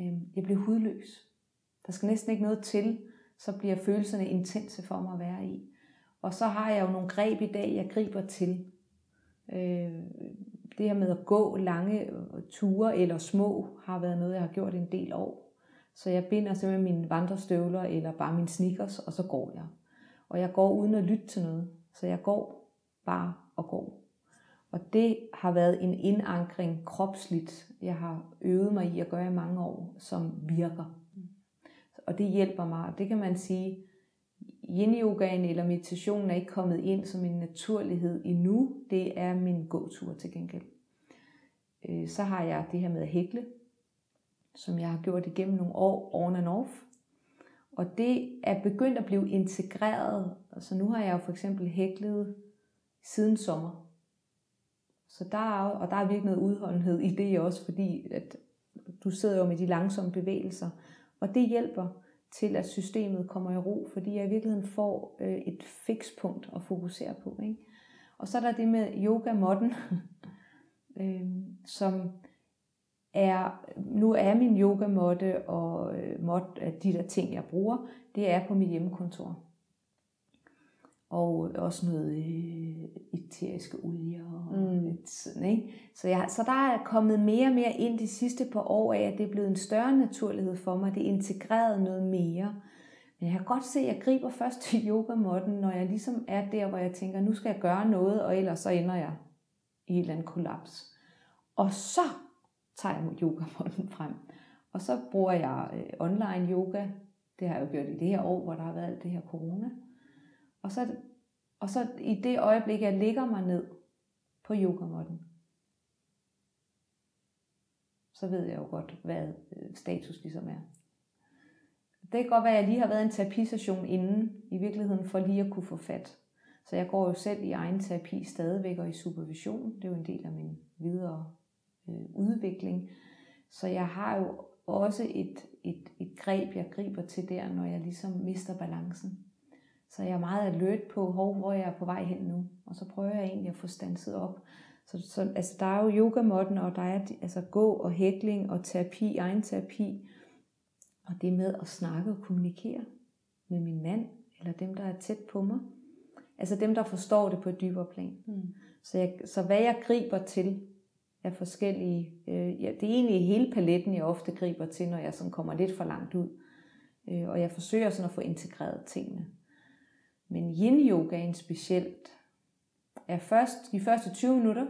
øh, jeg bliver hudløs. Der skal næsten ikke noget til, så bliver følelserne intense for mig at være i. Og så har jeg jo nogle greb i dag, jeg griber til. Øh, det her med at gå lange øh, ture eller små har været noget, jeg har gjort en del år. Så jeg binder simpelthen mine vandrestøvler eller bare mine sneakers, og så går jeg. Og jeg går uden at lytte til noget. Så jeg går bare og går. Og det har været en indankring kropsligt, jeg har øvet mig i at gøre i mange år, som virker. Og det hjælper mig. Det kan man sige, yin-yogaen eller meditationen er ikke kommet ind som en naturlighed endnu. Det er min gåtur til gengæld. Øh, så har jeg det her med at hækle, som jeg har gjort igennem nogle år, on and off. Og det er begyndt at blive integreret. Altså nu har jeg jo for eksempel hæklet siden sommer. Så der er, og der er virkelig noget udholdenhed i det også, fordi at du sidder jo med de langsomme bevægelser. Og det hjælper til, at systemet kommer i ro, fordi jeg i virkeligheden får øh, et fikspunkt at fokusere på. Ikke? Og så er der det med yoga-modden, øh, som er, nu er min yoga-måtte og øh, mod, de der ting, jeg bruger, det er på mit hjemmekontor og også noget øh, eteriske olier. Og mm. lidt sådan, ikke? Så, jeg, så der er kommet mere og mere ind de sidste par år af, at det er blevet en større naturlighed for mig. Det er integreret noget mere. Men jeg kan godt se, at jeg griber først til yogamotten, når jeg ligesom er der, hvor jeg tænker, nu skal jeg gøre noget, og ellers så ender jeg i et eller andet kollaps. Og så tager jeg yogamotten frem. Og så bruger jeg øh, online yoga. Det har jeg jo gjort i det her år, hvor der har været alt det her corona. Og så, og så i det øjeblik, jeg ligger mig ned på yogamotten, så ved jeg jo godt, hvad øh, status ligesom er. Det kan godt være, at jeg lige har været en terapisession inden, i virkeligheden for lige at kunne få fat. Så jeg går jo selv i egen terapi stadigvæk og i supervision. Det er jo en del af min videre øh, udvikling. Så jeg har jo også et, et, et greb, jeg griber til der, når jeg ligesom mister balancen. Så jeg er meget alert på, hvor, hvor jeg er på vej hen nu. Og så prøver jeg egentlig at få stanset op. Så, så altså, der er jo yogamotten, og der er altså, gå og hækling og terapi, egen terapi. Og det med at snakke og kommunikere med min mand, eller dem, der er tæt på mig. Altså dem, der forstår det på et dybere plan. Mm. Så, jeg, så hvad jeg griber til af forskellige... Øh, ja, det er egentlig hele paletten, jeg ofte griber til, når jeg sådan kommer lidt for langt ud. Øh, og jeg forsøger sådan at få integreret tingene. Men yin-yogaen specielt er først de første 20 minutter,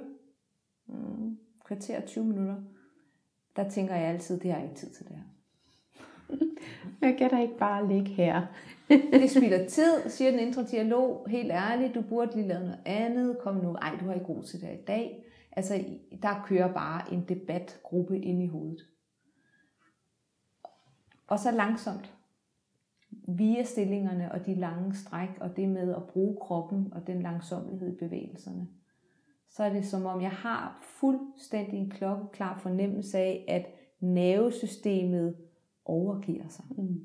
mm, kvarter 20 minutter, der tænker jeg altid, det har jeg ikke tid til det her. Jeg kan da ikke bare ligge her. det spilder tid, siger den indre dialog. Helt ærligt, du burde lige lave noget andet. Kom nu, ej, du har ikke ro til det i dag. Altså, der kører bare en debatgruppe ind i hovedet. Og så langsomt via stillingerne og de lange stræk, og det med at bruge kroppen og den langsomlighed i bevægelserne, så er det som om, jeg har fuldstændig en klokkeklar fornemmelse af, at nervesystemet overgiver sig. Mm.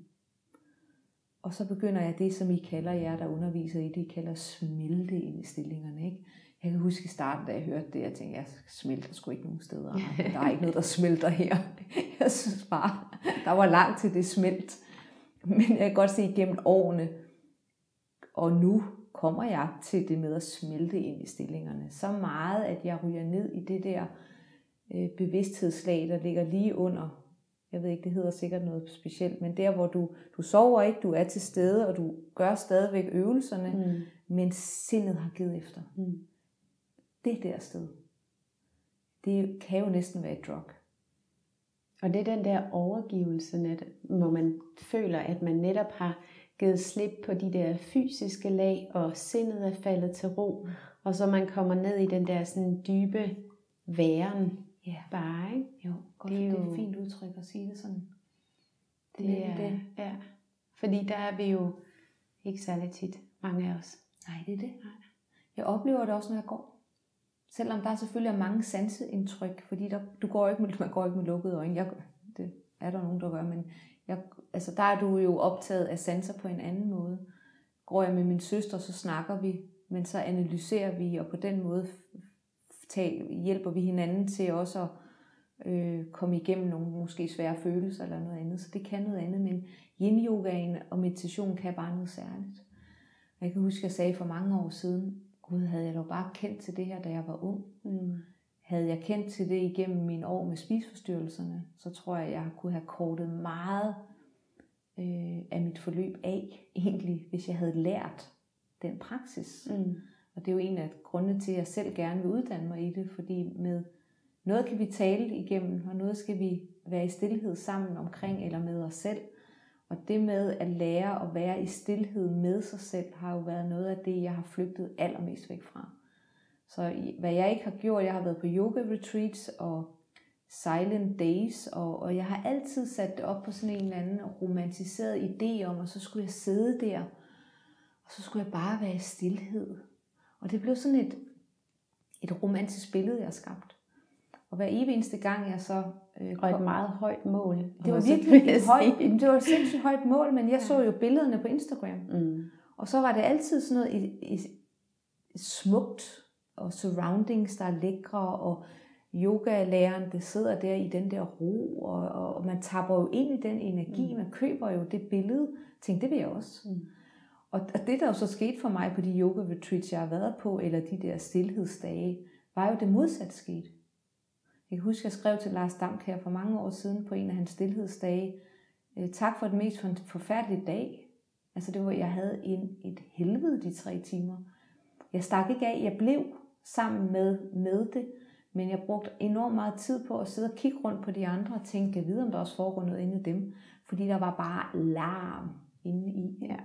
Og så begynder jeg det, som I kalder jer, der underviser i det, I kalder smelte ind i stillingerne. Ikke? Jeg kan huske i starten, da jeg hørte det, jeg tænkte, jeg smelter sgu ikke nogen steder. Der er ikke noget, der smelter her. Jeg synes bare, der var langt til det smelt. Men jeg kan godt se igennem årene, og nu kommer jeg til det med at smelte ind i stillingerne. Så meget, at jeg ryger ned i det der øh, bevidsthedslag, der ligger lige under. Jeg ved ikke, det hedder sikkert noget specielt, men der, hvor du, du sover ikke, du er til stede, og du gør stadigvæk øvelserne, mm. men sindet har givet efter. Mm. Det der sted, det kan jo næsten være et drug. Og det er den der overgivelse, hvor man føler, at man netop har givet slip på de der fysiske lag, og sindet er faldet til ro, og så man kommer ned i den der sådan dybe væren. Ja. Bare, ikke? Jo, godt, det er, jo, det er et fint udtryk at sige det sådan. Det, det er det. Ja. Fordi der er vi jo ikke særlig tit, mange af os. Nej, det er det. Nej. Jeg oplever det også, når jeg går. Selvom der selvfølgelig er mange sanseindtryk, fordi der, du går ikke med, man går ikke med lukkede øjne. Jeg, det er der nogen, der gør, men jeg, altså der er du jo optaget af sanser på en anden måde. Går jeg med min søster, så snakker vi, men så analyserer vi, og på den måde tage, hjælper vi hinanden til også at øh, komme igennem nogle måske svære følelser eller noget andet. Så det kan noget andet, men yin-yogaen og meditation kan bare noget særligt. Jeg kan huske, at jeg sagde for mange år siden, Gud, havde jeg dog bare kendt til det her, da jeg var ung. Mm. Havde jeg kendt til det igennem mine år med spisforstyrrelserne, så tror jeg, jeg kunne have kortet meget øh, af mit forløb af, egentlig, hvis jeg havde lært den praksis. Mm. Og det er jo en af grundene til, at jeg selv gerne vil uddanne mig i det, fordi med noget kan vi tale igennem, og noget skal vi være i stillhed sammen omkring eller med os selv. Og det med at lære at være i stillhed med sig selv, har jo været noget af det, jeg har flygtet allermest væk fra. Så hvad jeg ikke har gjort, jeg har været på yoga retreats og silent days, og, og jeg har altid sat det op på sådan en eller anden romantiseret idé om, og så skulle jeg sidde der, og så skulle jeg bare være i stillhed. Og det blev sådan et, et romantisk billede, jeg har skabt. Og hver evig eneste gang, jeg så... Øh, og et meget højt mål. Det var virkelig et højt, det var et sindssygt højt mål, men jeg så jo billederne på Instagram. Mm. Og så var det altid sådan noget i, i, smukt, og surroundings, der er lækre, og yogalæreren, der sidder der i den der ro, og, og, man tapper jo ind i den energi, mm. man køber jo det billede. Tænk, det vil jeg også. Mm. Og, og det, der jo så skete for mig på de yoga retreats, jeg har været på, eller de der stillhedsdage, var jo det modsatte skete. Jeg kan huske, jeg skrev til Lars Damkær for mange år siden på en af hans stillhedsdage, øh, tak for den mest forfærdelige dag. Altså det var, jeg havde en, et helvede de tre timer. Jeg stak ikke af, jeg blev sammen med, med det, men jeg brugte enormt meget tid på at sidde og kigge rundt på de andre og tænke, jeg ved, om der også foregår noget inde i dem. Fordi der var bare larm inde i. Ja.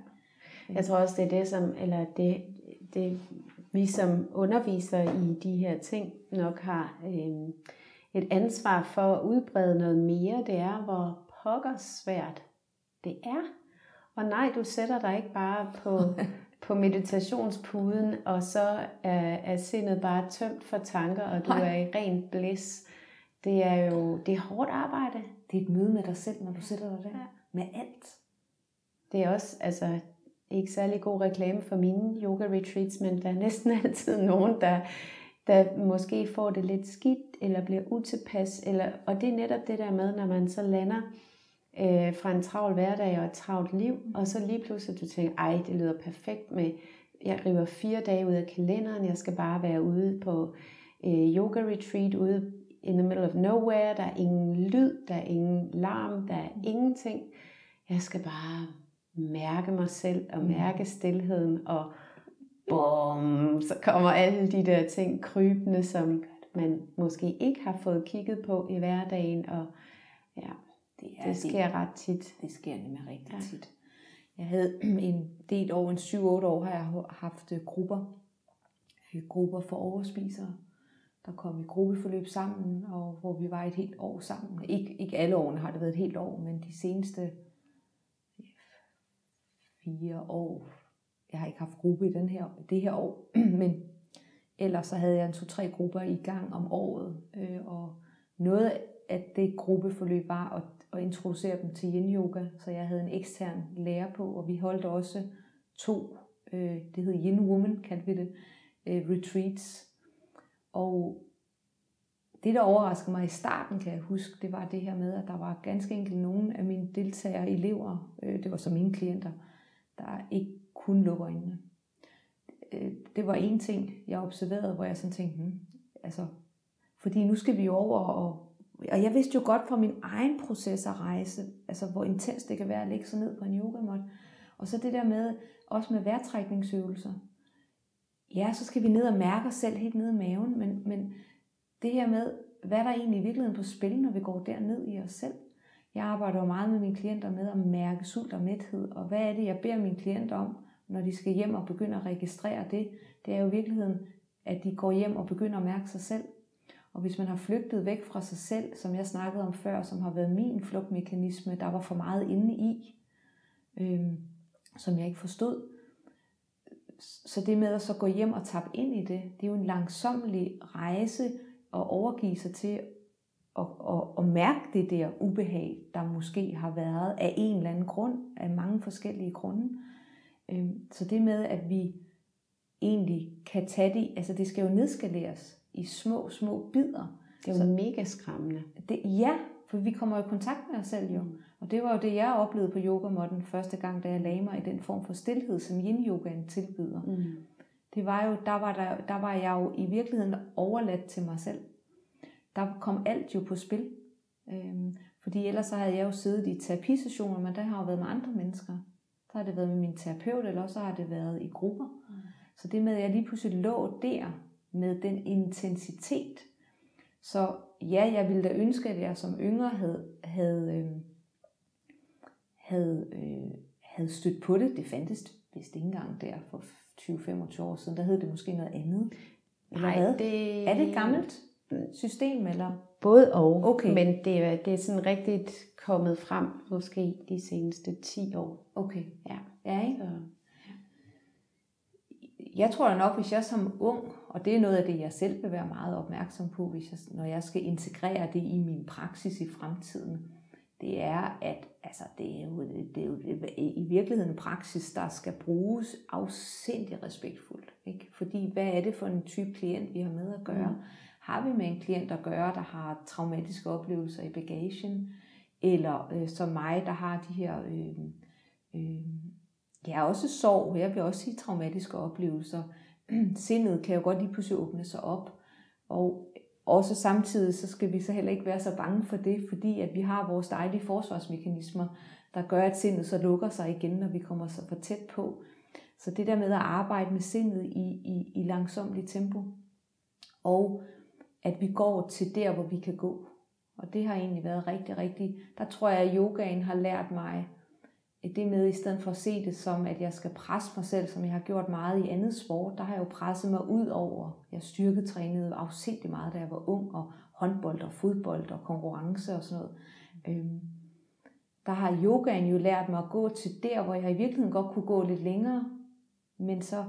Jeg tror også, det er det, som, eller det, det vi som underviser i de her ting nok har øh, et ansvar for at udbrede noget mere. Det er, hvor pokker svært det er. Og nej, du sætter dig ikke bare på, på meditationspuden, og så er, er sindet bare tømt for tanker, og du er i ren blæs. Det er jo det er hårdt arbejde. Det er et møde med dig selv, når du sætter dig der. Ja. Med alt. Det er også, altså, ikke særlig god reklame for mine yoga retreats, men der er næsten altid nogen, der, der måske får det lidt skidt, eller bliver utilpas, eller, og det er netop det der med, når man så lander øh, fra en travl hverdag og et travlt liv, og så lige pludselig du tænker, ej, det lyder perfekt med, jeg river fire dage ud af kalenderen, jeg skal bare være ude på øh, yoga retreat, ude in the middle of nowhere, der er ingen lyd, der er ingen larm, der er ingenting. Jeg skal bare mærke mig selv og mm. mærke stillheden, og bum, så kommer alle de der ting krybende, som man måske ikke har fået kigget på i hverdagen, og ja, det, er, det sker det, ret tit. Det sker nemlig rigtig ja. tit. Jeg havde en del over en 7-8 år, har jeg haft øh, grupper, øh, grupper for overspisere, der kom i gruppeforløb sammen, og hvor vi var et helt år sammen. Ikke, ikke alle årene har det været et helt år, men de seneste fire år. Jeg har ikke haft gruppe i den her, det her år, men ellers så havde jeg en to-tre grupper i gang om året. Øh, og noget af det gruppeforløb var at, at introducere dem til yin-yoga, så jeg havde en ekstern lærer på, og vi holdt også to, øh, det hed Yin Woman, kaldte vi det, øh, retreats. Og det, der overraskede mig i starten, kan jeg huske, det var det her med, at der var ganske enkelt nogen af mine deltagere, elever, øh, det var så mine klienter, der ikke kunne lukke øjnene. Øh, det var en ting, jeg observerede, hvor jeg sådan tænkte, hmm, altså, fordi nu skal vi jo over og og jeg vidste jo godt fra min egen proces at rejse, altså hvor intens det kan være at lægge sig ned på en yogamåt. Og så det der med, også med vejrtrækningsøvelser. Ja, så skal vi ned og mærke os selv helt ned i maven, men, men det her med, hvad der egentlig i virkeligheden på spil, når vi går derned i os selv? Jeg arbejder jo meget med mine klienter med at mærke sult og mæthed, og hvad er det, jeg beder mine klienter om, når de skal hjem og begynde at registrere det? Det er jo i virkeligheden, at de går hjem og begynder at mærke sig selv. Og hvis man har flygtet væk fra sig selv, som jeg snakkede om før, som har været min flugtmekanisme, der var for meget inde i, øh, som jeg ikke forstod. Så det med at så gå hjem og tappe ind i det, det er jo en langsomlig rejse at overgive sig til at, at, at mærke det der ubehag, der måske har været af en eller anden grund, af mange forskellige grunde. Øh, så det med, at vi egentlig kan tage det, altså det skal jo nedskaleres i små, små bidder. Det er jo så, mega skræmmende. Det, ja, for vi kommer i kontakt med os selv jo. Og det var jo det, jeg oplevede på yogamotten første gang, da jeg lagde mig i den form for stillhed, som yin-yogaen tilbyder. Mm. Det var jo, der var, der, der var jeg jo i virkeligheden overladt til mig selv. Der kom alt jo på spil. Øhm, fordi ellers så havde jeg jo siddet i terapisessioner, men der har jo været med andre mennesker. Så har det været med min terapeut, eller også har det været i grupper. Mm. Så det med, at jeg lige pludselig lå der med den intensitet. Så ja, jeg ville da ønske, at jeg som yngre havde, havde, øh, havde, øh, havde stødt på det. Det fandtes vist ikke engang der for 20-25 år siden. Der hed det måske noget andet. Eller Nej, hvad? Det... Er det et gammelt system? Eller? Både og, okay. men det er, det er sådan rigtigt kommet frem måske de seneste 10 år. Okay. Ja. Ja, ikke? Så jeg tror da nok, hvis jeg som ung, og det er noget af det, jeg selv vil være meget opmærksom på, hvis jeg, når jeg skal integrere det i min praksis i fremtiden, det er, at altså, det er jo, det er jo det, i virkeligheden en praksis, der skal bruges afsindig respektfuldt. Ikke? Fordi hvad er det for en type klient, vi har med at gøre? Mm. Har vi med en klient at gøre, der har traumatiske oplevelser i bagagen, eller øh, som mig, der har de her øh, øh, Ja, også sorg. Jeg vil også sige traumatiske oplevelser. Sindet kan jo godt lige pludselig åbne sig op. Og også samtidig, så skal vi så heller ikke være så bange for det, fordi at vi har vores dejlige forsvarsmekanismer, der gør, at sindet så lukker sig igen, når vi kommer så for tæt på. Så det der med at arbejde med sindet i, i, i langsomt tempo, og at vi går til der, hvor vi kan gå. Og det har egentlig været rigtig, rigtig, der tror jeg, at yogaen har lært mig det med, i stedet for at se det som, at jeg skal presse mig selv, som jeg har gjort meget i andet sport, der har jeg jo presset mig ud over. Jeg styrketrænede afsindig meget, da jeg var ung, og håndbold og fodbold og konkurrence og sådan noget. Øhm, der har yogaen jo lært mig at gå til der, hvor jeg i virkeligheden godt kunne gå lidt længere, men så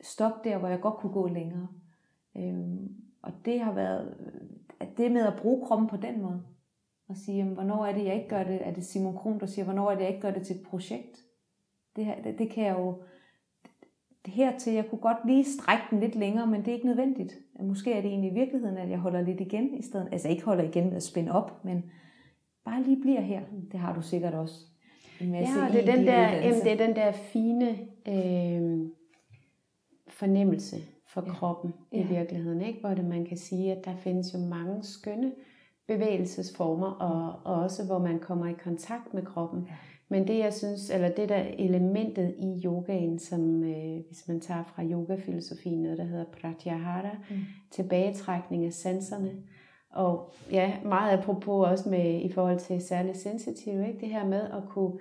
stoppe der, hvor jeg godt kunne gå længere. Øhm, og det har været, at det med at bruge kroppen på den måde, og sige, jamen, hvornår er det, jeg ikke gør det? Er det Simon Kron, der siger, hvornår er det, jeg ikke gør det til et projekt? Det, her, det, det kan jeg jo... Det hertil, jeg kunne godt lige strække den lidt længere, men det er ikke nødvendigt. Måske er det egentlig i virkeligheden, at jeg holder lidt igen i stedet. Altså ikke holder igen med at spænde op, men bare lige bliver her. Det har du sikkert også. En masse ja, det er, den der, jamen, det er den der fine øh, fornemmelse for ja. kroppen ja. i virkeligheden, ikke? hvor det, man kan sige, at der findes jo mange skønne bevægelsesformer, og, og også hvor man kommer i kontakt med kroppen. Ja. Men det jeg synes, eller det der elementet i yogaen, som øh, hvis man tager fra yogafilosofien, noget der hedder pratyahara, mm. tilbagetrækning af sanserne, og ja, meget apropos også med i forhold til særligt sensitiv, ikke? det her med at kunne,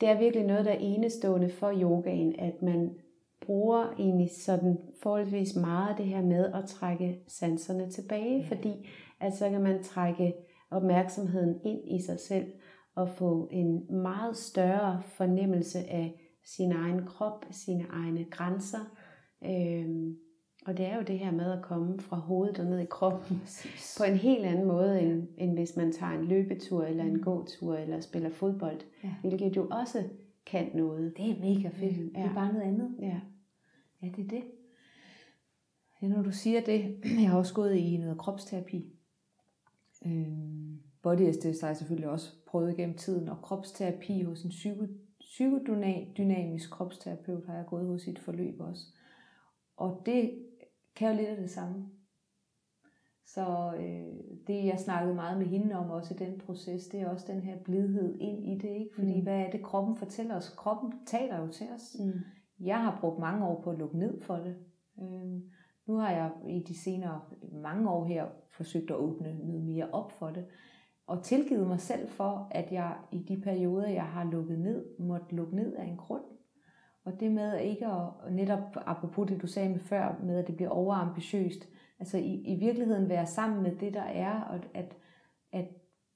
det er virkelig noget, der er enestående for yogaen, at man bruger egentlig sådan forholdsvis meget det her med at trække sanserne tilbage, ja. fordi at så kan man trække opmærksomheden ind i sig selv og få en meget større fornemmelse af sin egen krop, sine egne grænser. Øhm, og det er jo det her med at komme fra hovedet og ned i kroppen Præcis. på en helt anden måde, end, end hvis man tager en løbetur eller en mm. gåtur eller spiller fodbold, ja. hvilket jo også kan noget. Det er mega fedt. Ja. Det er bare noget andet. Ja. Ja, det er det. Ja, når du siger det, jeg har også gået i noget kropsterapi. Øhm, body SDS har jeg selvfølgelig også prøvet igennem tiden, og kropsterapi hos en psyko, psykodynamisk kropsterapeut har jeg gået hos i et forløb også. Og det kan jo lidt af det samme. Så øh, det, jeg snakkede meget med hende om også i den proces, det er også den her blidhed ind i det. Ikke? Fordi mm. hvad er det, kroppen fortæller os? Kroppen taler jo til os. Mm. Jeg har brugt mange år på at lukke ned for det. Øh, nu har jeg i de senere mange år her forsøgt at åbne noget mere op for det. Og tilgivet mig selv for, at jeg i de perioder, jeg har lukket ned, måtte lukke ned af en grund. Og det med ikke at, netop apropos det du sagde med før, med at det bliver overambitiøst, altså i, i virkeligheden være sammen med det, der er, og at, at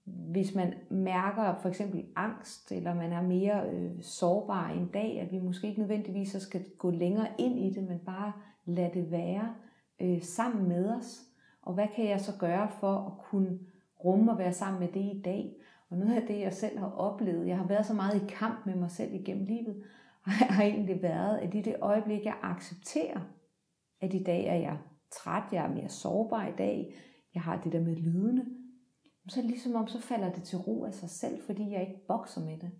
hvis man mærker for eksempel angst, eller man er mere øh, sårbar en dag, at vi måske ikke nødvendigvis så skal gå længere ind i det, men bare lade det være øh, sammen med os. Og hvad kan jeg så gøre for at kunne rumme og være sammen med det i dag? Og noget af det, jeg selv har oplevet, jeg har været så meget i kamp med mig selv igennem livet, har egentlig været, at i det øjeblik, jeg accepterer, at i dag er jeg træt, jeg er mere sårbar i dag, jeg har det der med lydene, så er det ligesom om, så falder det til ro af sig selv, fordi jeg ikke bokser med det.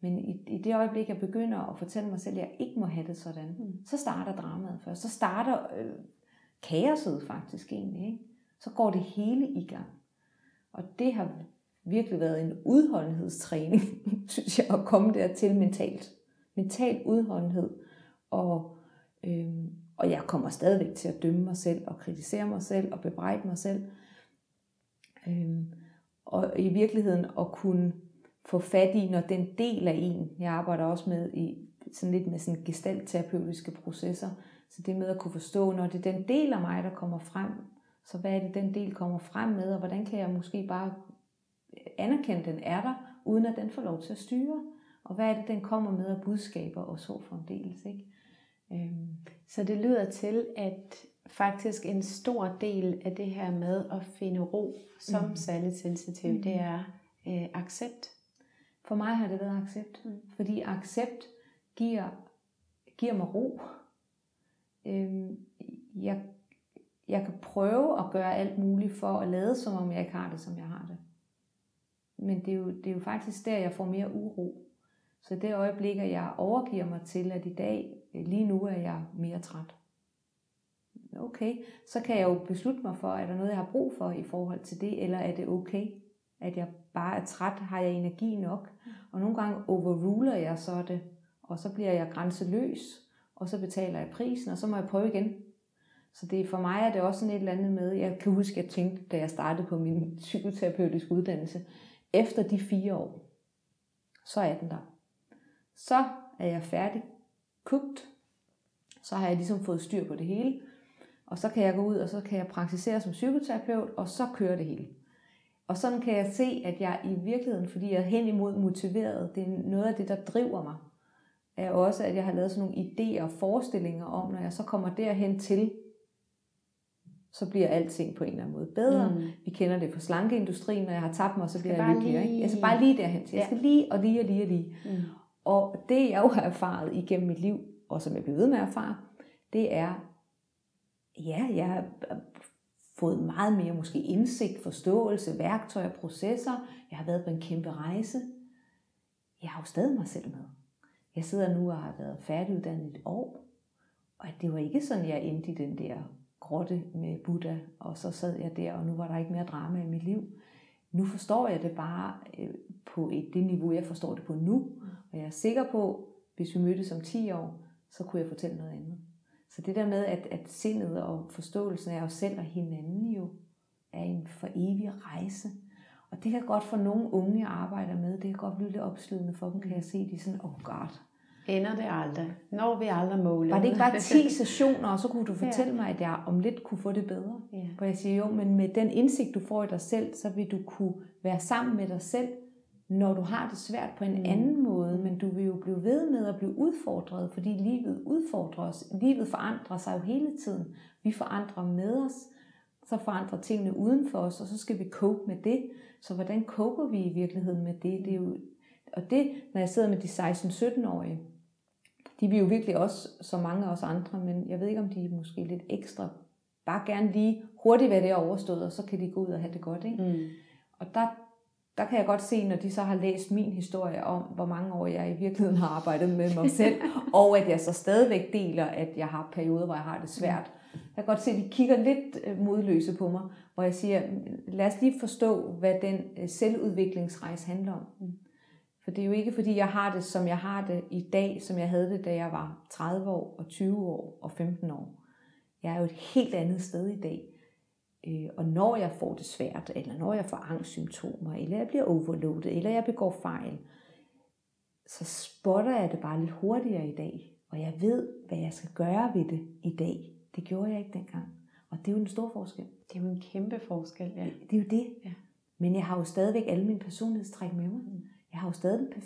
Men i, i det øjeblik, jeg begynder at fortælle mig selv, at jeg ikke må have det sådan, mm. så starter dramaet først. Så starter øh, kaoset faktisk egentlig. Ikke? Så går det hele i gang. Og det har virkelig været en udholdenhedstræning, synes jeg, at komme dertil mentalt. Mental udholdenhed. Og, øhm, og jeg kommer stadigvæk til at dømme mig selv, og kritisere mig selv, og bebrejde mig selv. Øhm, og i virkeligheden at kunne få fat i, når den del af en, jeg arbejder også med i sådan lidt med sådan gestaltterapeutiske processer, så det med at kunne forstå, når det er den del af mig, der kommer frem, så hvad er det, den del kommer frem med, og hvordan kan jeg måske bare anerkende, den er der, uden at den får lov til at styre. Og hvad er det, den kommer med af budskaber og så fremdeles. Ikke? Øhm. Så det lyder til, at faktisk en stor del af det her med at finde ro som mm. særligt sensitiv, mm. det er øh, accept. For mig har det været accept, mm. fordi accept giver, giver mig ro. Øhm, jeg, jeg kan prøve at gøre alt muligt for at lade, som om jeg ikke har det, som jeg har det. Men det er jo, det er jo faktisk der, jeg får mere uro. Så det øjeblik, at jeg overgiver mig til, at i dag, lige nu er jeg mere træt. Okay, så kan jeg jo beslutte mig for, er der noget, jeg har brug for i forhold til det, eller er det okay, at jeg bare er træt, har jeg energi nok? Og nogle gange overruler jeg så det, og så bliver jeg grænseløs, og så betaler jeg prisen, og så må jeg prøve igen. Så det for mig er det også sådan et eller andet med, jeg kan huske, at jeg tænkte, da jeg startede på min psykoterapeutiske uddannelse, efter de fire år, så er den der. Så er jeg færdig, kugt, så har jeg ligesom fået styr på det hele, og så kan jeg gå ud, og så kan jeg praktisere som psykoterapeut, og så kører det hele. Og sådan kan jeg se, at jeg i virkeligheden, fordi jeg er hen imod motiveret, det er noget af det, der driver mig, er også, at jeg har lavet sådan nogle idéer og forestillinger om, når jeg så kommer derhen til, så bliver alting på en eller anden måde bedre. Mm. Vi kender det fra slankeindustrien, når jeg har tabt mig, så bliver jeg lykkelig. Ikke? Jeg skal bare lige derhen til. Jeg skal lige og lige og lige og lige. Mm. Og det jeg jo har erfaret igennem mit liv, og som jeg bliver ved med at erfare, det er, ja, jeg fået meget mere måske indsigt, forståelse, værktøjer, processer. Jeg har været på en kæmpe rejse. Jeg har jo stadig mig selv med. Jeg sidder nu og har været færdiguddannet et år, og det var ikke sådan, jeg endte i den der grotte med Buddha, og så sad jeg der, og nu var der ikke mere drama i mit liv. Nu forstår jeg det bare øh, på et, det niveau, jeg forstår det på nu, og jeg er sikker på, hvis vi mødtes om 10 år, så kunne jeg fortælle noget andet. Så det der med, at, at sindet og forståelsen af os selv og hinanden jo er en for evig rejse. Og det kan godt for nogle unge, jeg arbejder med, det kan godt blive lidt opslidende for dem, kan jeg se, de er sådan, oh god, Ender det aldrig? Når vi aldrig måler. Var det ikke bare 10 sessioner, og så kunne du fortælle ja. mig, at jeg om lidt kunne få det bedre? Ja. For jeg siger jo, men med den indsigt, du får i dig selv, så vil du kunne være sammen med dig selv, når du har det svært på en mm. anden måde, men du vil jo blive ved med at blive udfordret, fordi livet udfordrer os. Livet forandrer sig jo hele tiden. Vi forandrer med os, så forandrer tingene uden for os, og så skal vi cope med det. Så hvordan coper vi i virkeligheden med det? det er jo, og det, når jeg sidder med de 16-17-årige, de vil jo virkelig også, som mange af os andre, men jeg ved ikke, om de er måske lidt ekstra, bare gerne lige hurtigt være det overstået, og så kan de gå ud og have det godt. Ikke? Mm. Og der, der kan jeg godt se, når de så har læst min historie om, hvor mange år jeg i virkeligheden har arbejdet med mig selv, og at jeg så stadigvæk deler, at jeg har perioder, hvor jeg har det svært. Jeg kan godt se, at de kigger lidt øh, modløse på mig, hvor jeg siger, lad os lige forstå, hvad den øh, selvudviklingsrejse handler om. For det er jo ikke, fordi jeg har det, som jeg har det i dag, som jeg havde det, da jeg var 30 år og 20 år og 15 år. Jeg er jo et helt andet sted i dag. Øh, og når jeg får det svært, eller når jeg får angstsymptomer, eller jeg bliver overloadet, eller jeg begår fejl, så spotter jeg det bare lidt hurtigere i dag. Og jeg ved, hvad jeg skal gøre ved det i dag. Det gjorde jeg ikke dengang. Og det er jo en stor forskel. Det er jo en kæmpe forskel, ja. Det, det er jo det. Ja. Men jeg har jo stadigvæk alle mine personlighedstræk med mig. Mm. Jeg har jo stadig den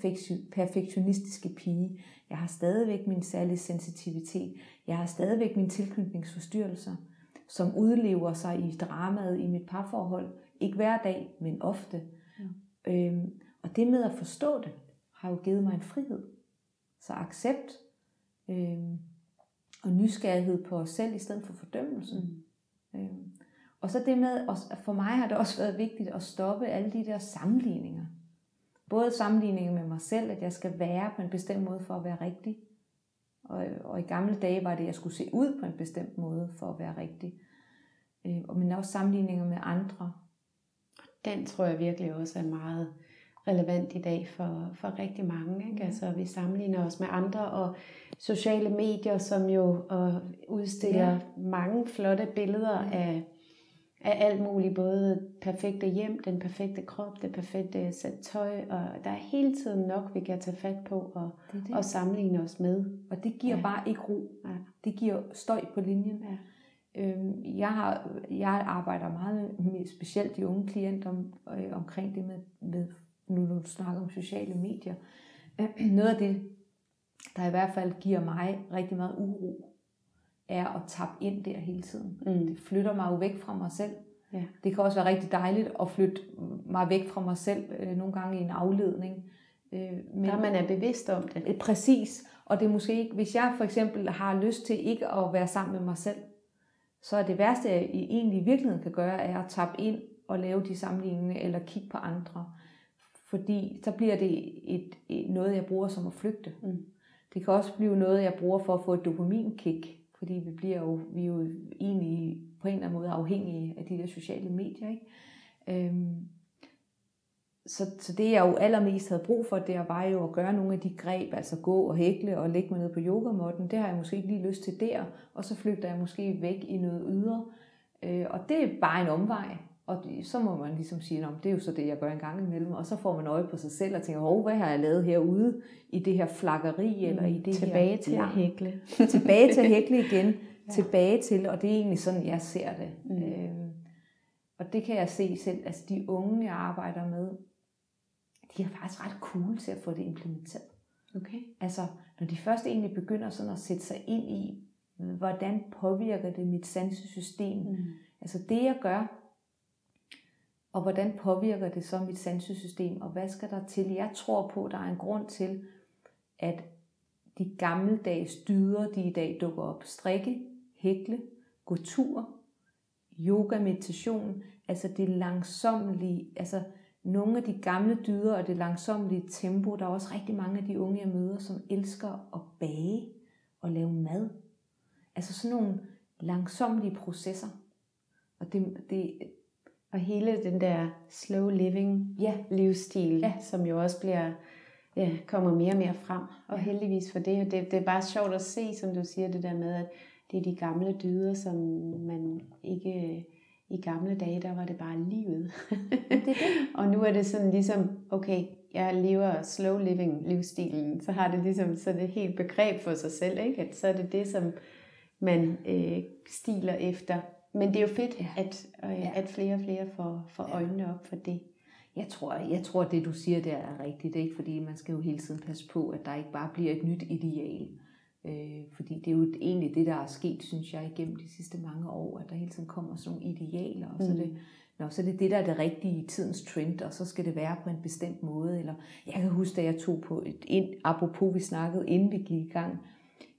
perfektionistiske pige. Jeg har stadigvæk min særlige sensitivitet. Jeg har stadigvæk mine tilknytningsforstyrrelser, som udlever sig i dramaet i mit parforhold. Ikke hver dag, men ofte. Ja. Øhm, og det med at forstå det, har jo givet mig en frihed. Så accept øhm, og nysgerrighed på os selv i stedet for fordømmelse. Mm. Øhm, og så det med, for mig har det også været vigtigt at stoppe alle de der sammenligninger. Både sammenligninger med mig selv, at jeg skal være på en bestemt måde for at være rigtig. Og, og i gamle dage var det, at jeg skulle se ud på en bestemt måde for at være rigtig. Øh, men også sammenligninger med andre. Den tror jeg virkelig også er meget relevant i dag for, for rigtig mange. Ikke? Altså, vi sammenligner os med andre, og sociale medier, som jo og udstiller ja. mange flotte billeder af af alt muligt, både perfekte hjem, den perfekte krop, det perfekte sæt tøj, og der er hele tiden nok, vi kan tage fat på og, det det. og sammenligne os med. Og det giver ja. bare ikke ro. Ja. Det giver støj på linjen. Ja. Øhm, jeg, har, jeg arbejder meget med specielt de unge klienter om, øh, omkring det med, med, nu når du snakker om sociale medier. noget af det, der i hvert fald giver mig rigtig meget uro, er at tappe ind der hele tiden. Mm. Det flytter mig jo væk fra mig selv. Ja. Det kan også være rigtig dejligt at flytte mig væk fra mig selv, øh, nogle gange i en afledning. Øh, men, Der man er bevidst om det. Øh, præcis. Og det er måske ikke, hvis jeg for eksempel har lyst til ikke at være sammen med mig selv, så er det værste, jeg egentlig i virkeligheden kan gøre, er at tappe ind og lave de sammenligninger, eller kigge på andre. Fordi så bliver det et, et, noget, jeg bruger som at flygte. Mm. Det kan også blive noget, jeg bruger for at få et dopaminkick. Fordi vi bliver jo, vi er jo egentlig på en eller anden måde afhængige af de der sociale medier. Ikke? Øhm, så, så det jeg jo allermest havde brug for, det var jo at gøre nogle af de greb, altså gå og hækle og lægge mig ned på yogamotten. Det har jeg måske ikke lige lyst til der, og så flygter jeg måske væk i noget ydre. Øh, og det er bare en omvej. Og så må man ligesom sige, at det er jo så det, jeg gør en gang imellem. Og så får man øje på sig selv og tænker, hov, hvad har jeg lavet herude i det her flakkeri? Eller i det tilbage her, til at hækle. tilbage til at hækle igen. ja. Tilbage til, og det er egentlig sådan, jeg ser det. Mm. Øhm, og det kan jeg se selv. Altså de unge, jeg arbejder med, de er faktisk ret cool til at få det implementeret. Okay. Altså, når de først egentlig begynder sådan at sætte sig ind i, hvordan påvirker det mit sansesystem? Mm. Altså det, jeg gør, og hvordan påvirker det så mit sansesystem, og hvad skal der til? Jeg tror på, at der er en grund til, at de gammeldags dyder, de i dag dukker op. Strikke, hækle, gå tur, yoga, meditation, altså det langsomlige, altså nogle af de gamle dyder og det langsomlige tempo. Der er også rigtig mange af de unge, jeg møder, som elsker at bage og lave mad. Altså sådan nogle langsomlige processer. Og det, det, og hele den der slow living ja. livsstil, ja. som jo også bliver ja, kommer mere og mere frem. Og ja. heldigvis for det. Og det, det er bare sjovt at se, som du siger, det der med, at det er de gamle dyder, som man ikke... I gamle dage, der var det bare livet. det det. og nu er det sådan ligesom, okay, jeg lever slow living livsstilen, så har det ligesom, så det helt begreb for sig selv, ikke? At så er det det, som man øh, stiler efter men det er jo fedt, ja. at, øh, ja. at flere og flere får, får øjnene op for det. Jeg tror, jeg tror, det du siger, det er rigtigt. Ikke? Fordi man skal jo hele tiden passe på, at der ikke bare bliver et nyt ideal. Øh, fordi det er jo egentlig det, der er sket, synes jeg, igennem de sidste mange år, at der hele tiden kommer sådan nogle idealer, og så, mm. det, nå, så er det det, der er det rigtige tidens trend, og så skal det være på en bestemt måde. Eller jeg kan huske, da jeg tog på et, ind, apropos vi snakkede, inden vi gik i gang,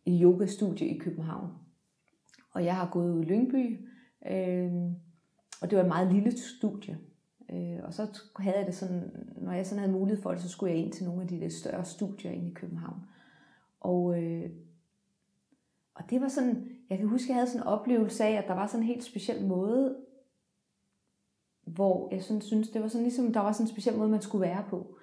i yogastudie i København. Og jeg har gået ud i Lyngby, øh, og det var et meget lille studie. Øh, og så havde jeg det sådan, når jeg sådan havde mulighed for det, så skulle jeg ind til nogle af de lidt større studier inde i København. Og, øh, og det var sådan, jeg kan huske, jeg havde sådan en oplevelse af, at der var sådan en helt speciel måde, hvor jeg sådan synes, det var sådan ligesom, der var sådan en speciel måde, man skulle være på.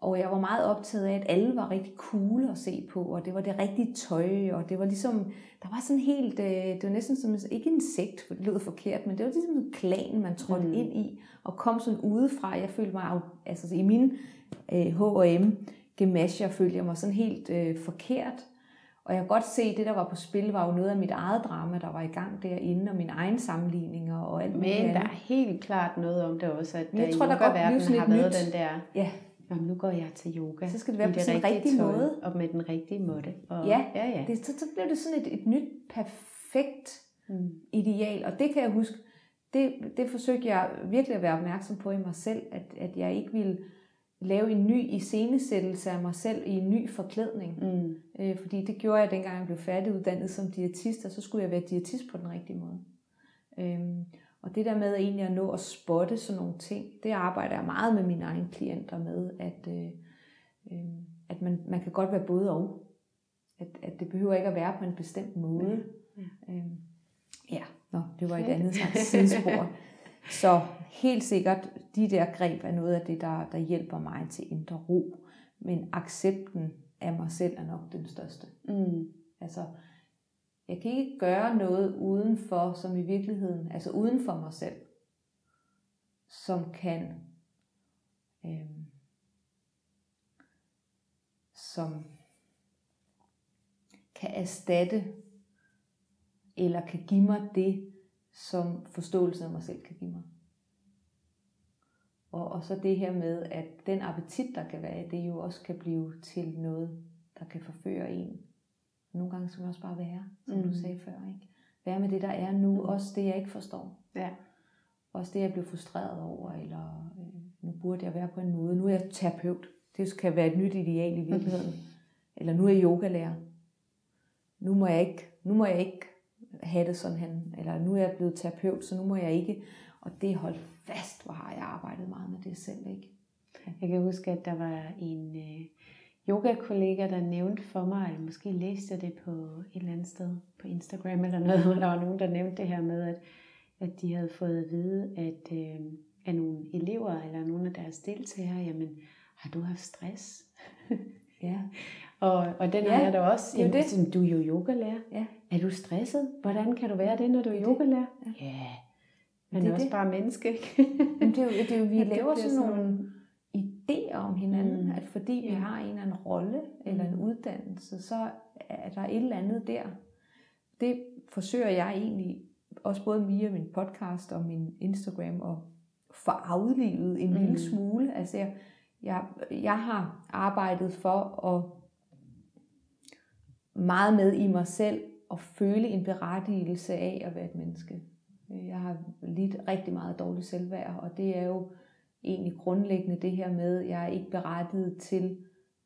Og jeg var meget optaget af, at alle var rigtig cool at se på, og det var det rigtige tøj, og det var ligesom, der var sådan helt, øh, det var næsten som, ikke en sekt, for det lød forkert, men det var ligesom en klan, man trådte mm. ind i, og kom sådan udefra. Jeg følte mig, altså i min øh, H&M gemasher, følte jeg mig sådan helt øh, forkert. Og jeg kan godt se, at det, der var på spil, var jo noget af mit eget drama, der var i gang derinde, og mine egne sammenligninger og alt Men der er helt klart noget om det også, at jeg tror, der godt har været den der... Ja, Jamen, nu går jeg til yoga. Så skal det være på den rigtige tøj, måde. Og med den rigtige måde. Og, ja, ja, ja. Det, så, så bliver det sådan et, et nyt, perfekt mm. ideal. Og det kan jeg huske, det, det forsøgte jeg virkelig at være opmærksom på i mig selv, at, at jeg ikke ville lave en ny iscenesættelse af mig selv i en ny forklædning. Mm. Øh, fordi det gjorde jeg dengang jeg blev færdiguddannet som diætist, og så skulle jeg være diætist på den rigtige måde. Øhm, og det der med egentlig at nå at spotte sådan nogle ting, det arbejder jeg meget med mine egne klienter med, at, øh, øh, at man, man kan godt være både og. At, at det behøver ikke at være på en bestemt måde. Ja, ja. Øh, ja. Nå, det var et andet slags sidespor. Så helt sikkert, de der greb er noget af det, der, der hjælper mig til indre ro. Men accepten af mig selv er nok den største. Mm. Altså, jeg kan ikke gøre noget udenfor, som i virkeligheden, altså uden for mig selv, som kan, øh, som kan erstatte, eller kan give mig det, som forståelsen af mig selv kan give mig. Og, og så det her med, at den appetit, der kan være, det jo også kan blive til noget, der kan forføre en nogle gange skal man også bare være, som mm. du sagde før. Ikke? Være med det, der er nu. Også det, jeg ikke forstår. Ja. Også det, jeg bliver frustreret over. Eller øh, nu burde jeg være på en måde. Nu er jeg terapeut. Det kan være et nyt ideal i virkeligheden. eller nu er jeg yogalærer. Nu må jeg ikke, nu må jeg ikke have det sådan hen. Eller nu er jeg blevet terapeut, så nu må jeg ikke. Og det holdt fast, hvor har jeg arbejdet meget med det selv. Ikke? Jeg kan huske, at der var en, øh, yogakollega, der nævnte for mig, eller måske læste jeg det på et eller andet sted på Instagram eller noget, hvor der var nogen, der nævnte det her med, at, at de havde fået at vide, at øh, af nogle elever eller nogle af deres deltagere, jamen, har du haft stress? ja. Og, og den ja, har jeg da også. Det er jamen, det. du er jo yogalærer. Ja. Er du stresset? Hvordan kan du være det, når du er yogalærer? Ja. ja. Men det er også det. bare menneske. Jamen, det er jo, det er jo vi ja, laver sådan nogle idéer om hinanden, mm. at fordi vi har en eller anden rolle eller en mm. uddannelse, så er der et eller andet der. Det forsøger jeg egentlig, også både via min podcast og min Instagram, at få aflivet en mm. lille smule. Altså jeg, jeg, jeg har arbejdet for at meget med i mig selv og føle en berettigelse af at være et menneske. Jeg har lidt rigtig meget dårligt selvværd, og det er jo egentlig grundlæggende det her med, at jeg er ikke berettiget til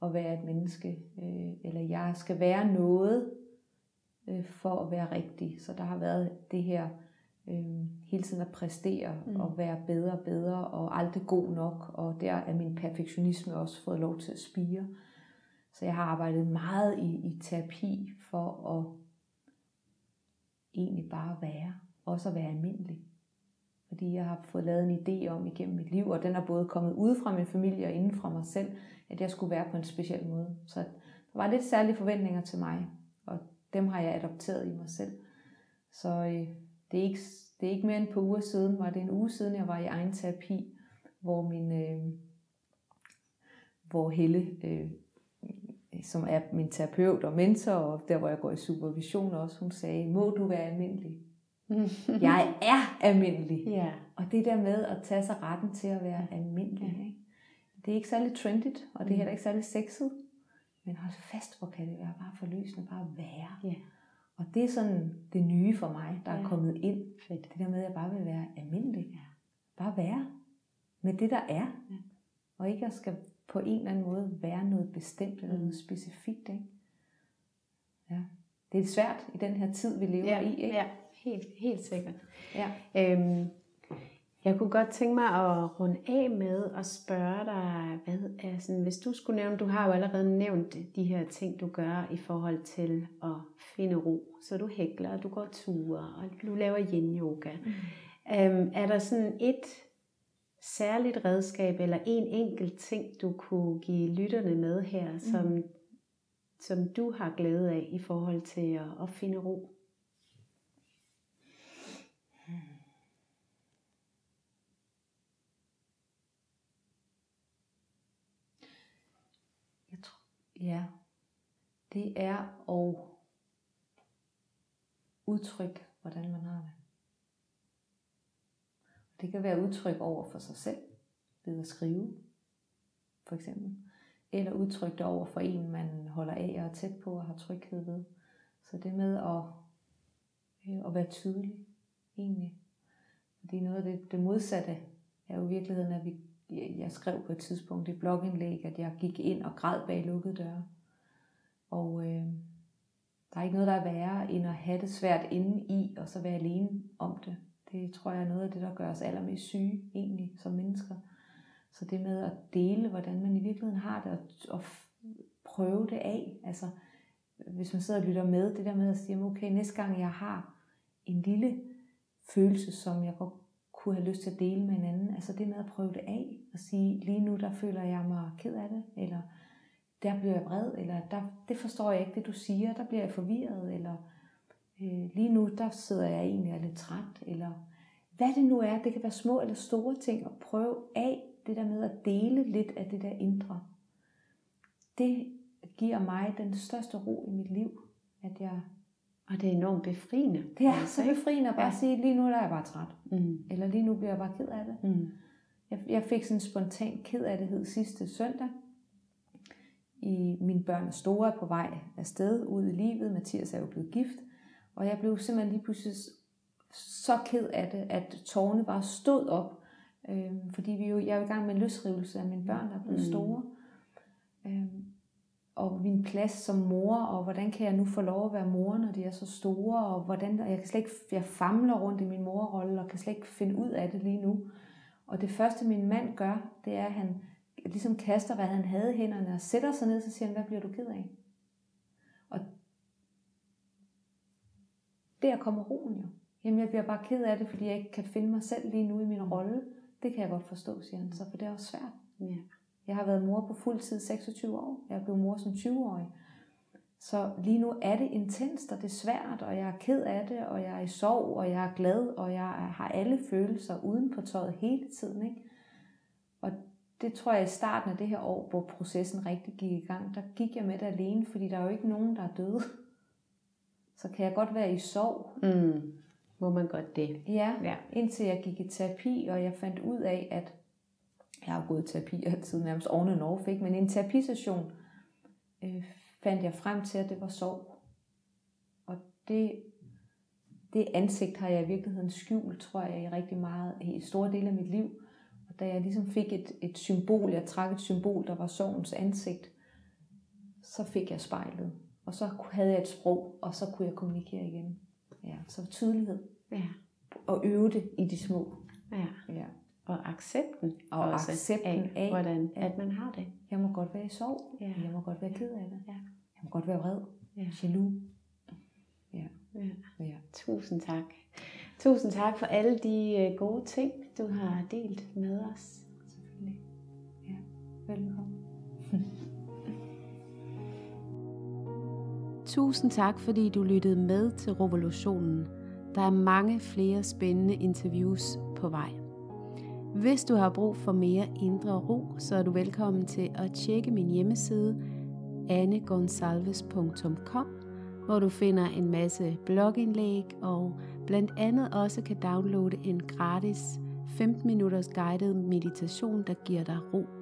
at være et menneske, øh, eller jeg skal være noget øh, for at være rigtig. Så der har været det her øh, hele tiden at præstere mm. og være bedre og bedre og aldrig god nok, og der er min perfektionisme også fået lov til at spire. Så jeg har arbejdet meget i, i terapi for at egentlig bare være, også at være almindelig fordi jeg har fået lavet en idé om igennem mit liv, og den er både kommet ud fra min familie og inden fra mig selv, at jeg skulle være på en speciel måde. Så der var lidt særlige forventninger til mig, og dem har jeg adopteret i mig selv. Så øh, det, er ikke, det er ikke mere end på uger siden, var det en uge siden, jeg var i egen terapi, hvor min øh, hvor Helle, øh, som er min terapeut og mentor, og der hvor jeg går i supervision også, hun sagde, må du være almindelig? Jeg er almindelig. Ja. Og det der med at tage sig retten til at være almindelig. Ja. Ikke? Det er ikke særlig trendigt, og det er Mm. heller ikke særlig sexet. Men hold fast, hvor kan det være bare forløsende, bare være. Ja. Og det er sådan det nye for mig, der er Ja. kommet ind. Fedt. Det der med, at jeg bare vil være almindelig. Ja. Bare være med det, der er. Ja. Og ikke at skal på en eller anden måde være noget bestemt eller Mm. noget specifikt. Ikke? Ja. Det er svært i den her tid, vi lever Ja, i. Ikke? ja helt, helt sikkert. Ja. Øhm, jeg kunne godt tænke mig at runde af med at spørge dig, hvad er sådan, hvis du skulle nævne, du har jo allerede nævnt de her ting, du gør i forhold til at finde ro. Så du hækler, du går ture, og du laver yin-yoga. Mm. Øhm, er der sådan et særligt redskab, eller en enkelt ting, du kunne give lytterne med her, som, som du har glæde af i forhold til at, at finde ro? Jeg tror, ja, det er at udtrykke, hvordan man har det. Det kan være udtryk over for sig selv, ved at skrive, for eksempel. Eller udtryk det over for en, man holder af og er tæt på og har tryghed ved. Så det med at, øh, at være tydelig, egentlig. Fordi noget af det, det modsatte er jo i virkeligheden, at vi, jeg skrev på et tidspunkt i blogindlæg, at jeg gik ind og græd bag lukkede døre. Og øh, der er ikke noget, der er værre, end at have det svært inde i, og så være alene om det. Det tror jeg er noget af det, der gør os allermest syge, egentlig, som mennesker. Så det med at dele, hvordan man i virkeligheden har det, og, og prøve det af. Altså, hvis man sidder og lytter med, det der med at sige, okay, næste gang jeg har en lille følelse, som jeg godt kunne have lyst til at dele med en anden, altså det med at prøve det af, og sige, lige nu der føler jeg mig ked af det, eller der bliver jeg vred, eller der, det forstår jeg ikke, det du siger, der bliver jeg forvirret, eller øh, lige nu der sidder jeg egentlig og er lidt træt, eller hvad det nu er, det kan være små eller store ting, og prøve af det der med at dele lidt af det der indre. Det giver mig den største ro i mit liv, at jeg... Og det er enormt befriende. Det er altså, så ikke? befriende at bare Ja. sige, lige nu der er jeg bare træt. Mm. Eller lige nu bliver jeg bare ked af det. Mm. Jeg, jeg fik sådan en spontan ked af det sidste søndag. I, mine børn er store er på vej afsted ud i livet. Mathias er jo blevet gift. Og jeg blev simpelthen lige pludselig så ked af det, at tårerne bare stod op. Øhm, fordi vi jo, jeg er i gang med en løsrivelse af mine børn, der er blevet Mm. store. Øhm, og min plads som mor, og hvordan kan jeg nu få lov at være mor, når de er så store, og hvordan, og jeg kan slet ikke, jeg famler rundt i min morrolle, og kan slet ikke finde ud af det lige nu. Og det første min mand gør, det er, at han ligesom kaster, hvad han havde i hænderne, og sætter sig ned, og så siger han, hvad bliver du ked af? Og der kommer roen jo. Jamen, jeg bliver bare ked af det, fordi jeg ikke kan finde mig selv lige nu i min rolle. Det kan jeg godt forstå, siger han så, for det er også svært. Ja. Jeg har været mor på fuld tid 26 år. Jeg er blevet mor som 20-årig. Så lige nu er det intenst, og det er svært, og jeg er ked af det, og jeg er i sorg, og jeg er glad, og jeg har alle følelser uden på tøjet hele tiden. Ikke? Og det tror jeg i starten af det her år, hvor processen rigtig gik i gang, der gik jeg med det alene, fordi der er jo ikke nogen, der er døde. Så kan jeg godt være i sorg. Mm. Må man godt det? Ja, Ja. indtil jeg gik i terapi, og jeg fandt ud af, at jeg har gået i terapi altid, nærmest oven and off, ikke? men en terapisession øh, fandt jeg frem til, at det var sorg. Og det, det ansigt har jeg i virkeligheden skjult, tror jeg, i rigtig meget, i store dele af mit liv. Og da jeg ligesom fik et, et symbol, jeg trak et symbol, der var sorgens ansigt, så fik jeg spejlet. Og så havde jeg et sprog, og så kunne jeg kommunikere igen. Ja, så tydelighed. Ja. Og øve det i de små. ja. Ja. Og accepten Og også accepten af, af, hvordan at- man har det. Jeg må godt være i sorg. Ja. Jeg må godt være ked af det. Ja. Må godt være vred. Ja. Jaloux. Ja. Ja. Tusind tak. Tusind tak for alle de øh, gode ting, du har delt med os. Selvfølgelig. Ja. Velkommen. Tusind tak, fordi du lyttede med til Revolutionen. Der er mange flere spændende interviews på vej. Hvis du har brug for mere indre ro, så er du velkommen til at tjekke min hjemmeside annegonsalves.com, hvor du finder en masse blogindlæg og blandt andet også kan downloade en gratis 15 minutters guided meditation, der giver dig ro.